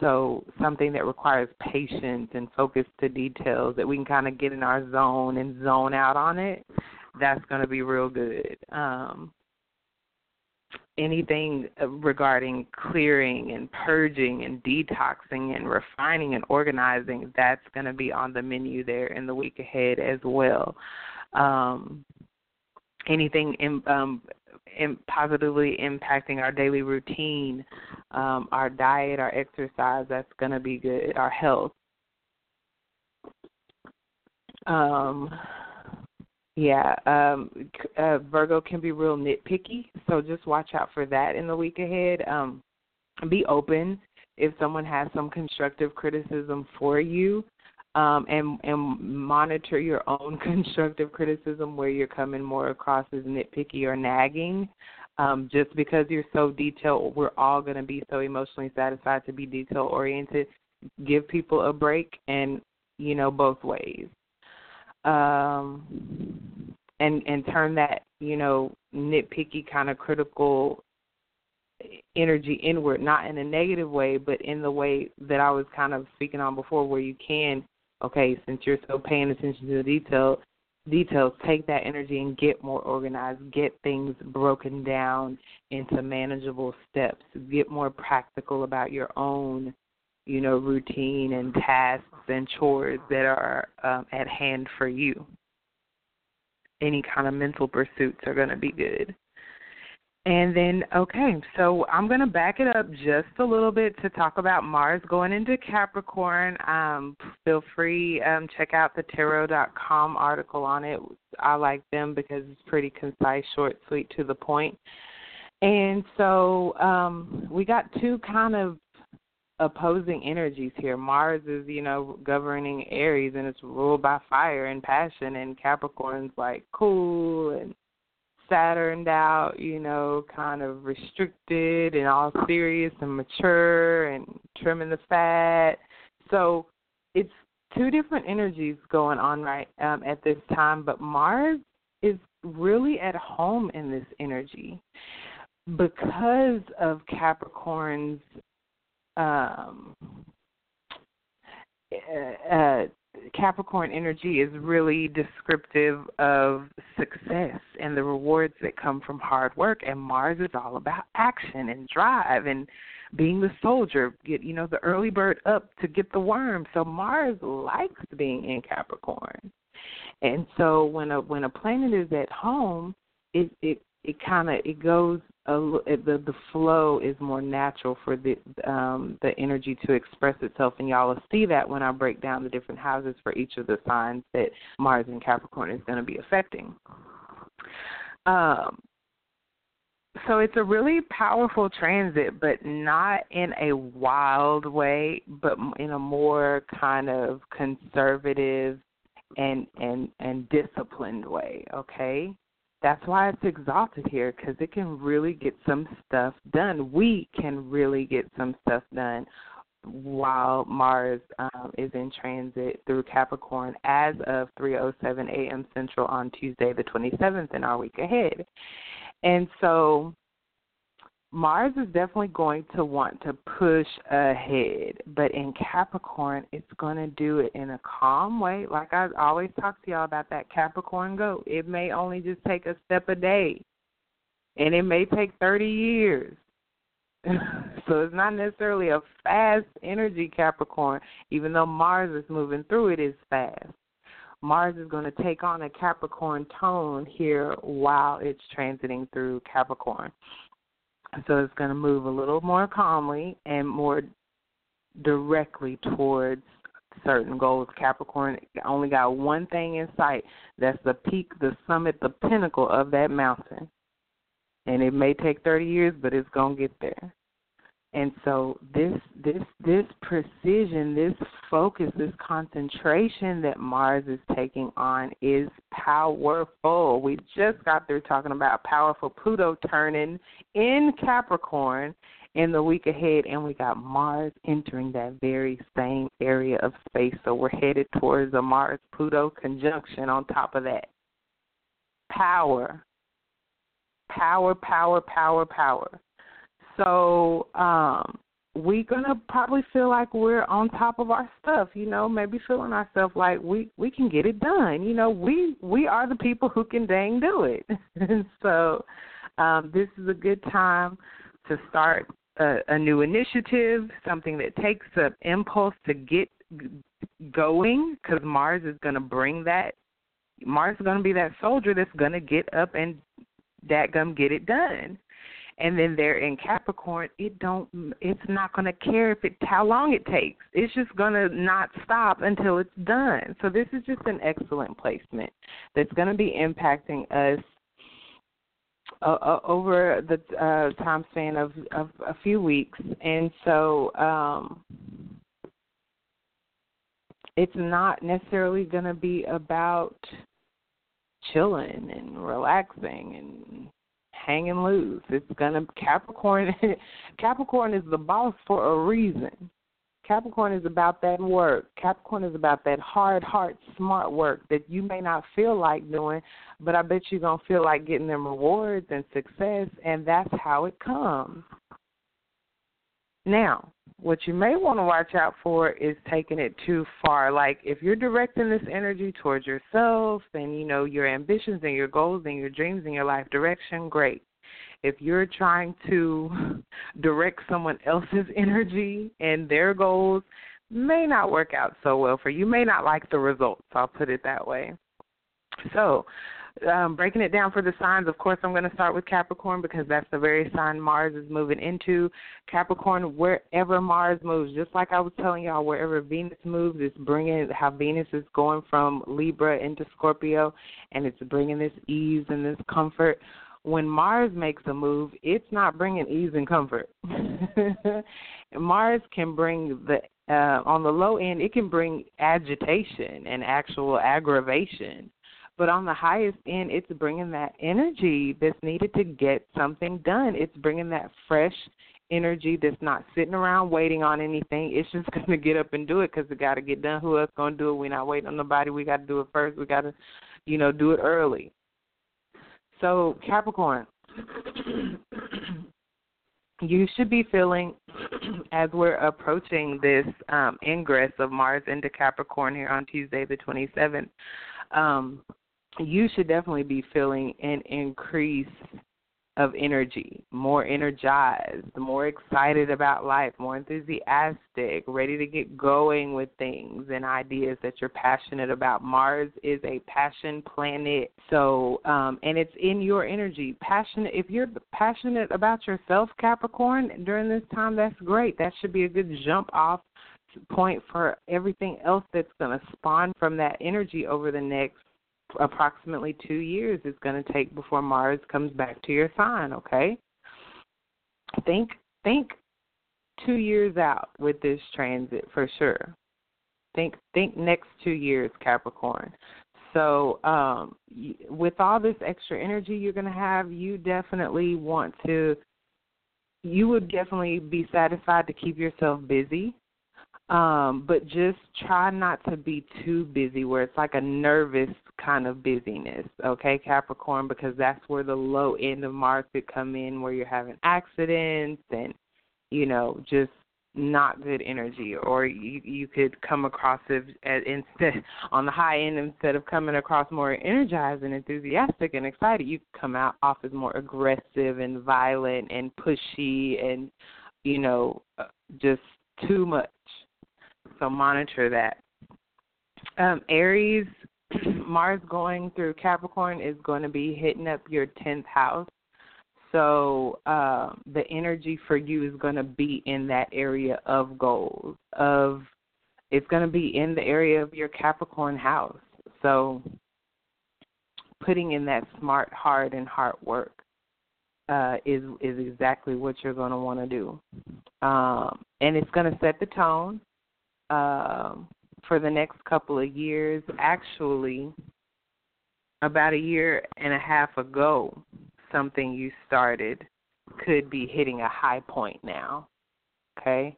so something that requires patience and focus to details that we can kind of get in our zone and zone out on it. That's going to be real good. Um, anything uh, regarding clearing and purging and detoxing and refining and organizing, that's going to be on the menu there in the week ahead as well. Um, anything in, um, in positively impacting our daily routine, um, our diet, our exercise, that's going to be good, our health. Um, yeah, um, uh, Virgo can be real nitpicky, so just watch out for that in the week ahead. Um, be open if someone has some constructive criticism for you um, and and monitor your own constructive criticism where you're coming more across as nitpicky or nagging. Um, just because you're so detailed, we're all going to be so emotionally satisfied to be detail oriented. Give people a break, and you know both ways. Um, and and turn that you know nitpicky kind of critical energy inward, not in a negative way, but in the way that I was kind of speaking on before, where you can okay, since you're so paying attention to the detail details, take that energy and get more organized, get things broken down into manageable steps, get more practical about your own, you know, routine and tasks and chores that are um, at hand for you. Any kind of mental pursuits are going to be good. And then, okay, so I'm going to back it up just a little bit to talk about Mars going into Capricorn. Um, feel free um, check out the tarot.com article on it. I like them because it's pretty concise, short, sweet, to the point. And so um, we got two kind of opposing energies here. Mars is, you know, governing Aries and it's ruled by fire and passion, and Capricorn's like cool and Saturned out, you know, kind of restricted and all serious and mature and trimming the fat. So it's two different energies going on right um, at this time, but Mars is really at home in this energy because of Capricorn's um, uh, uh, Capricorn energy is really descriptive of success and the rewards that come from hard work and Mars is all about action and drive and being the soldier, get you know the early bird up to get the worm. So Mars likes being in Capricorn. And so when a when a planet is at home, it it it kind of it goes a, the the flow is more natural for the um the energy to express itself and y'all will see that when I break down the different houses for each of the signs that Mars and Capricorn is going to be affecting. Um so it's a really powerful transit, but not in a wild way, but in a more kind of conservative and and and disciplined way. Okay, that's why it's exalted here because it can really get some stuff done. We can really get some stuff done while Mars um, is in transit through Capricorn as of 3:07 a.m. Central on Tuesday, the 27th, in our week ahead. And so Mars is definitely going to want to push ahead, but in Capricorn, it's going to do it in a calm way. Like I always talk to y'all about that Capricorn go. It may only just take a step a day, and it may take 30 years. so it's not necessarily a fast energy Capricorn, even though Mars is moving through it is fast. Mars is going to take on a Capricorn tone here while it's transiting through Capricorn. So it's going to move a little more calmly and more directly towards certain goals. Capricorn only got one thing in sight. That's the peak, the summit, the pinnacle of that mountain. And it may take 30 years, but it's going to get there. And so this this this precision, this focus, this concentration that Mars is taking on is powerful. We just got through talking about powerful Pluto turning in Capricorn in the week ahead and we got Mars entering that very same area of space. So we're headed towards a Mars Pluto conjunction on top of that. Power. Power, power, power, power so um, we're gonna probably feel like we're on top of our stuff, you know, maybe feeling ourselves like we we can get it done. You know, we we are the people who can dang do it. so um, this is a good time to start a, a new initiative, something that takes an impulse to get going, because Mars is going to bring that. Mars is going to be that soldier that's going to get up and that gum get it done and then they're in Capricorn, it don't it's not going to care if it how long it takes. It's just going to not stop until it's done. So this is just an excellent placement that's going to be impacting us uh, uh, over the uh, time span of, of a few weeks, and so um, it's not necessarily going to be about chilling and relaxing and hanging loose. It's gonna Capricorn. Capricorn is the boss for a reason. Capricorn is about that work. Capricorn is about that hard, hard, smart work that you may not feel like doing, but I bet you're gonna feel like getting them rewards and success, and that's how it comes. Now, what you may want to watch out for is taking it too far. Like if you're directing this energy towards yourself and you know your ambitions and your goals and your dreams and your life direction, great. If you're trying to direct someone else's energy and their goals, may not work out so well for you. May not like the results. I'll put it that way. So, um, breaking it down for the signs, of course, I'm going to start with Capricorn because that's the very sign Mars is moving into. Capricorn, wherever Mars moves, just like I was telling y'all, wherever Venus moves, it's bringing how Venus is going from Libra into Scorpio, and it's bringing this ease and this comfort. When Mars makes a move, it's not bringing ease and comfort. Mars can bring the uh, on the low end, it can bring agitation and actual aggravation but on the highest end, it's bringing that energy that's needed to get something done. It's bringing that fresh energy that's not sitting around waiting on anything. It's just going to get up and do it because it got to get done. Who else going to do it? We're not waiting on nobody. We got to do it first. We got to, you know, do it early. So, Capricorn, you should be feeling as we're approaching this um, ingress of Mars into Capricorn here on Tuesday, the 27th. Um, you should definitely be feeling an increase of energy, more energized, more excited about life, more enthusiastic, ready to get going with things and ideas that you're passionate about. Mars is a passion planet. So, um, and it's in your energy. Passionate, if you're passionate about yourself, Capricorn, during this time, that's great. That should be a good jump off point for everything else that's going to spawn from that energy over the next approximately two years it's going to take before Mars comes back to your sign. Okay, think think two years out with this transit for sure. Think think next two years, Capricorn. So, um, with all this extra energy you're going to have, you definitely want to. You would definitely be satisfied to keep yourself busy um, but just try not to be too busy where it's like a nervous kind of busyness, okay, Capricorn, because that's where the low end of Mars could come in where you're having accidents and, you know, just not good energy or you you could come across it as instead on the high end instead of coming across more energized and enthusiastic and excited you come out off as more aggressive and violent and pushy and you know uh, just too much so monitor that. Um, Aries, Mars going through Capricorn is going to be hitting up your 10th house. So uh, the energy for you is going to be in that area of goals. Of it's going to be in the area of your Capricorn house. So putting in that smart, hard, and hard work uh, is is exactly what you're going to want to do, um, and it's going to set the tone um, for the next couple of years. Actually, about a year and a half ago, something you started could be hitting a high point now. Okay,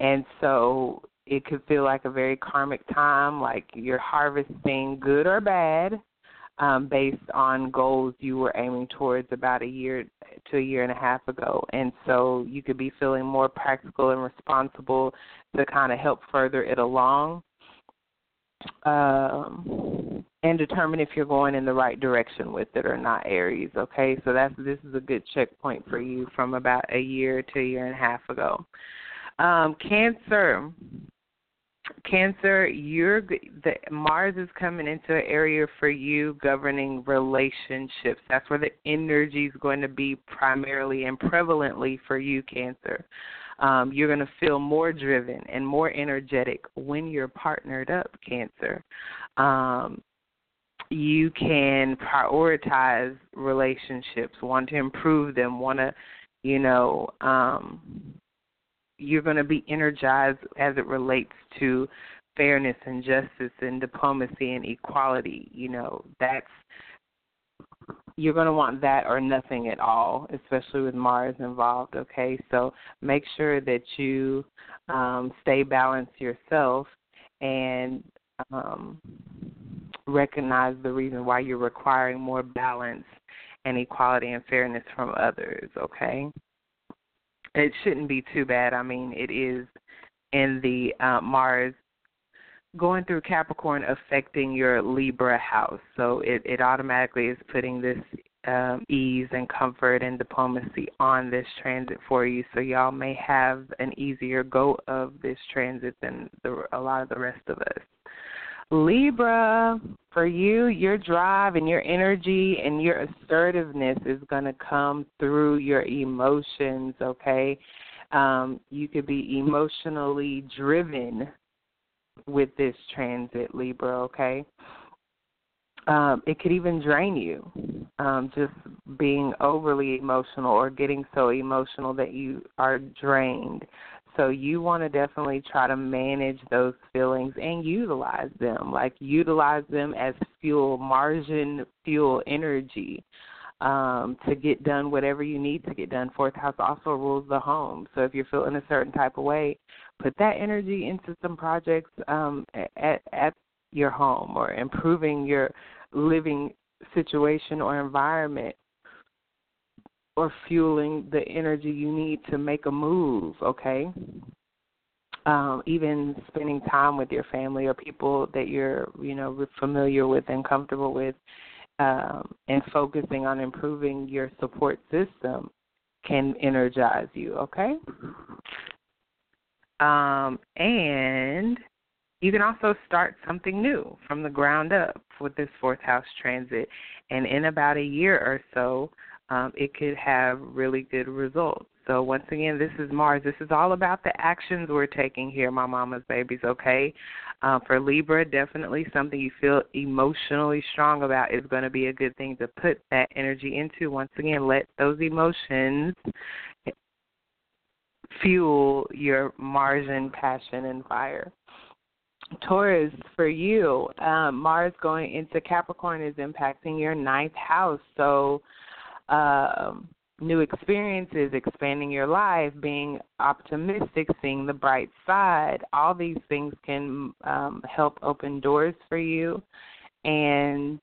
and so it could feel like a very karmic time, like you're harvesting good or bad um, based on goals you were aiming towards about a year to a year and a half ago. And so you could be feeling more practical and responsible to kind of help further it along um, and determine if you're going in the right direction with it or not, Aries. Okay, so that's this is a good checkpoint for you from about a year to a year and a half ago. Um, cancer. Cancer, you're the Mars is coming into an area for you governing relationships. That's where the energy is going to be primarily and prevalently for you, Cancer. Um, you're going to feel more driven and more energetic when you're partnered up, Cancer. Um, you can prioritize relationships, want to improve them, want to, you know, um, you're going to be energized as it relates to fairness and justice and diplomacy and equality. You know, that's you're going to want that or nothing at all, especially with Mars involved. Okay, so make sure that you um, stay balanced yourself and um, recognize the reason why you're requiring more balance and equality and fairness from others. Okay it shouldn't be too bad. I mean, it is in the uh, Mars going through Capricorn affecting your Libra house. So it, it automatically is putting this um, ease and comfort and diplomacy on this transit for you. So y'all may have an easier go of this transit than the, a lot of the rest of us. Libra, for you, your drive and your energy and your assertiveness is going to come through your emotions, okay? Um, you could be emotionally driven with this transit, Libra, okay? Um, it could even drain you, um, just being overly emotional or getting so emotional that you are drained. So you want to definitely try to manage those feelings and utilize them, like utilize them as fuel, margin fuel energy um, to get done whatever you need to get done. Fourth house also rules the home. So if you're feeling a certain type of way, put that energy into some projects um, at, at your home or improving your living situation or environment or fueling the energy you need to make a move, okay? Um, even spending time with your family or people that you're, you know, familiar with and comfortable with, um, and focusing on improving your support system can energize you, okay? Um, and you can also start something new from the ground up with this fourth house transit. And in about a year or so, um, it could have really good results. So once again, this is Mars. This is all about the actions we're taking here, my mama's babies. Okay, uh, for Libra, definitely something you feel emotionally strong about is going to be a good thing to put that energy into. Once again, let those emotions fuel your Mars and passion and fire. Taurus, for you, um, Mars going into Capricorn is impacting your ninth house. So um, new experiences, expanding your life, being optimistic, seeing the bright side. All these things can um, help open doors for you. And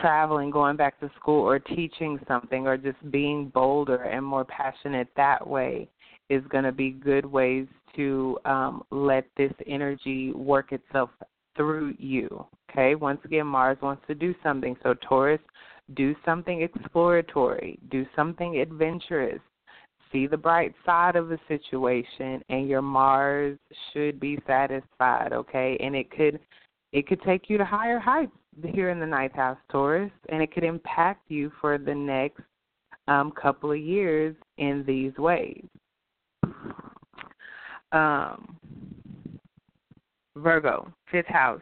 traveling, going back to school, or teaching something, or just being bolder and more passionate that way is going to be good ways to um, let this energy work itself through you. Okay, once again, Mars wants to do something. So, Taurus, do something exploratory, do something adventurous, see the bright side of the situation and your Mars should be satisfied, okay? And it could it could take you to higher heights here in the ninth house Taurus and it could impact you for the next um, couple of years in these ways. Um, Virgo, fifth house.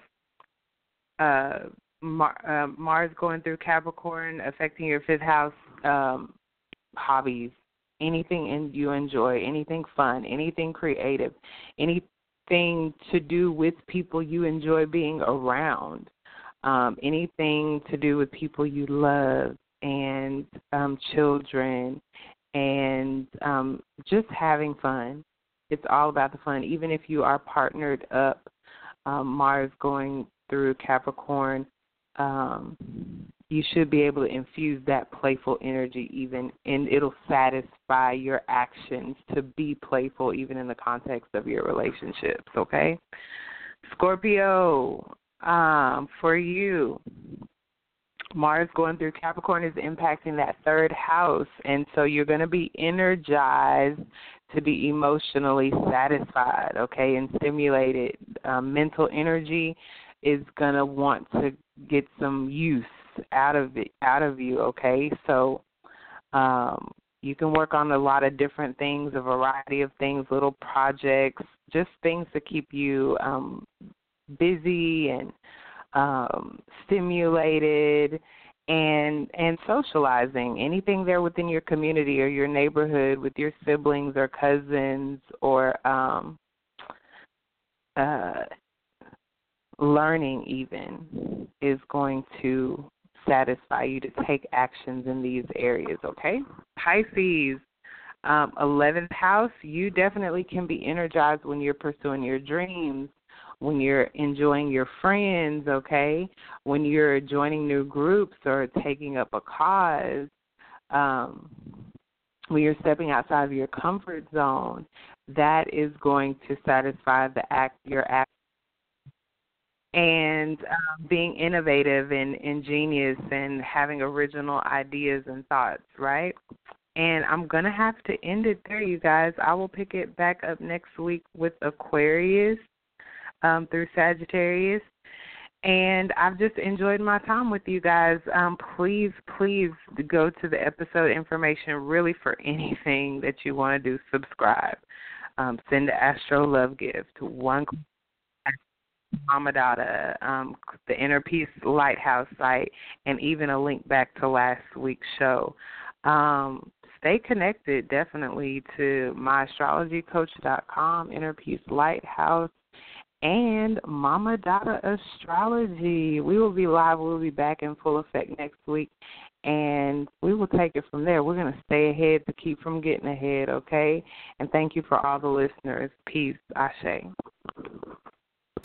Uh, Mar- uh, Mars going through Capricorn, affecting your fifth house um, hobbies, anything in, you enjoy, anything fun, anything creative, anything to do with people you enjoy being around, um, anything to do with people you love and um, children, and um, just having fun. It's all about the fun. Even if you are partnered up, um, Mars going through Capricorn, um, you should be able to infuse that playful energy even and it'll satisfy your actions to be playful even in the context of your relationships okay? Scorpio um, for you mars going through capricorn is impacting that third house and so you're going to be energized to be emotionally satisfied okay and stimulated. Um, mental energy is going to want to get some use out of it out of you okay? So um you can work on a lot of different things a variety of things little projects just things to keep you um busy and um stimulated and and socializing anything there within your community or your neighborhood with your siblings or cousins or um uh learning even is going to satisfy you to take actions in these areas, okay? Pisces, um, 11th house, you definitely can be energized when you're pursuing your dreams, when you're enjoying your friends, okay? When you're joining new groups or taking up a cause. Um, when you're stepping outside of your comfort zone, that is going to satisfy the act your act and um, being innovative and ingenious and having original ideas and thoughts, right? And I'm going to have to end it there, you guys. I will pick it back up next week with Aquarius um, through Sagittarius. And I've just enjoyed my time with you guys. Um, please, please go to the episode information really for anything that you want to do. Subscribe. Um, send the Astro Love Gift. One Mama um, the Inner Peace Lighthouse site, and even a link back to last week's show. Um, stay connected definitely to myastrologycoach.com, Inner Peace Lighthouse, and Mama Dada Astrology. We will be live. We'll be back in full effect next week, and we will take it from there. We're going to stay ahead to keep from getting ahead, okay? And thank you for all the listeners. Peace. Ashe.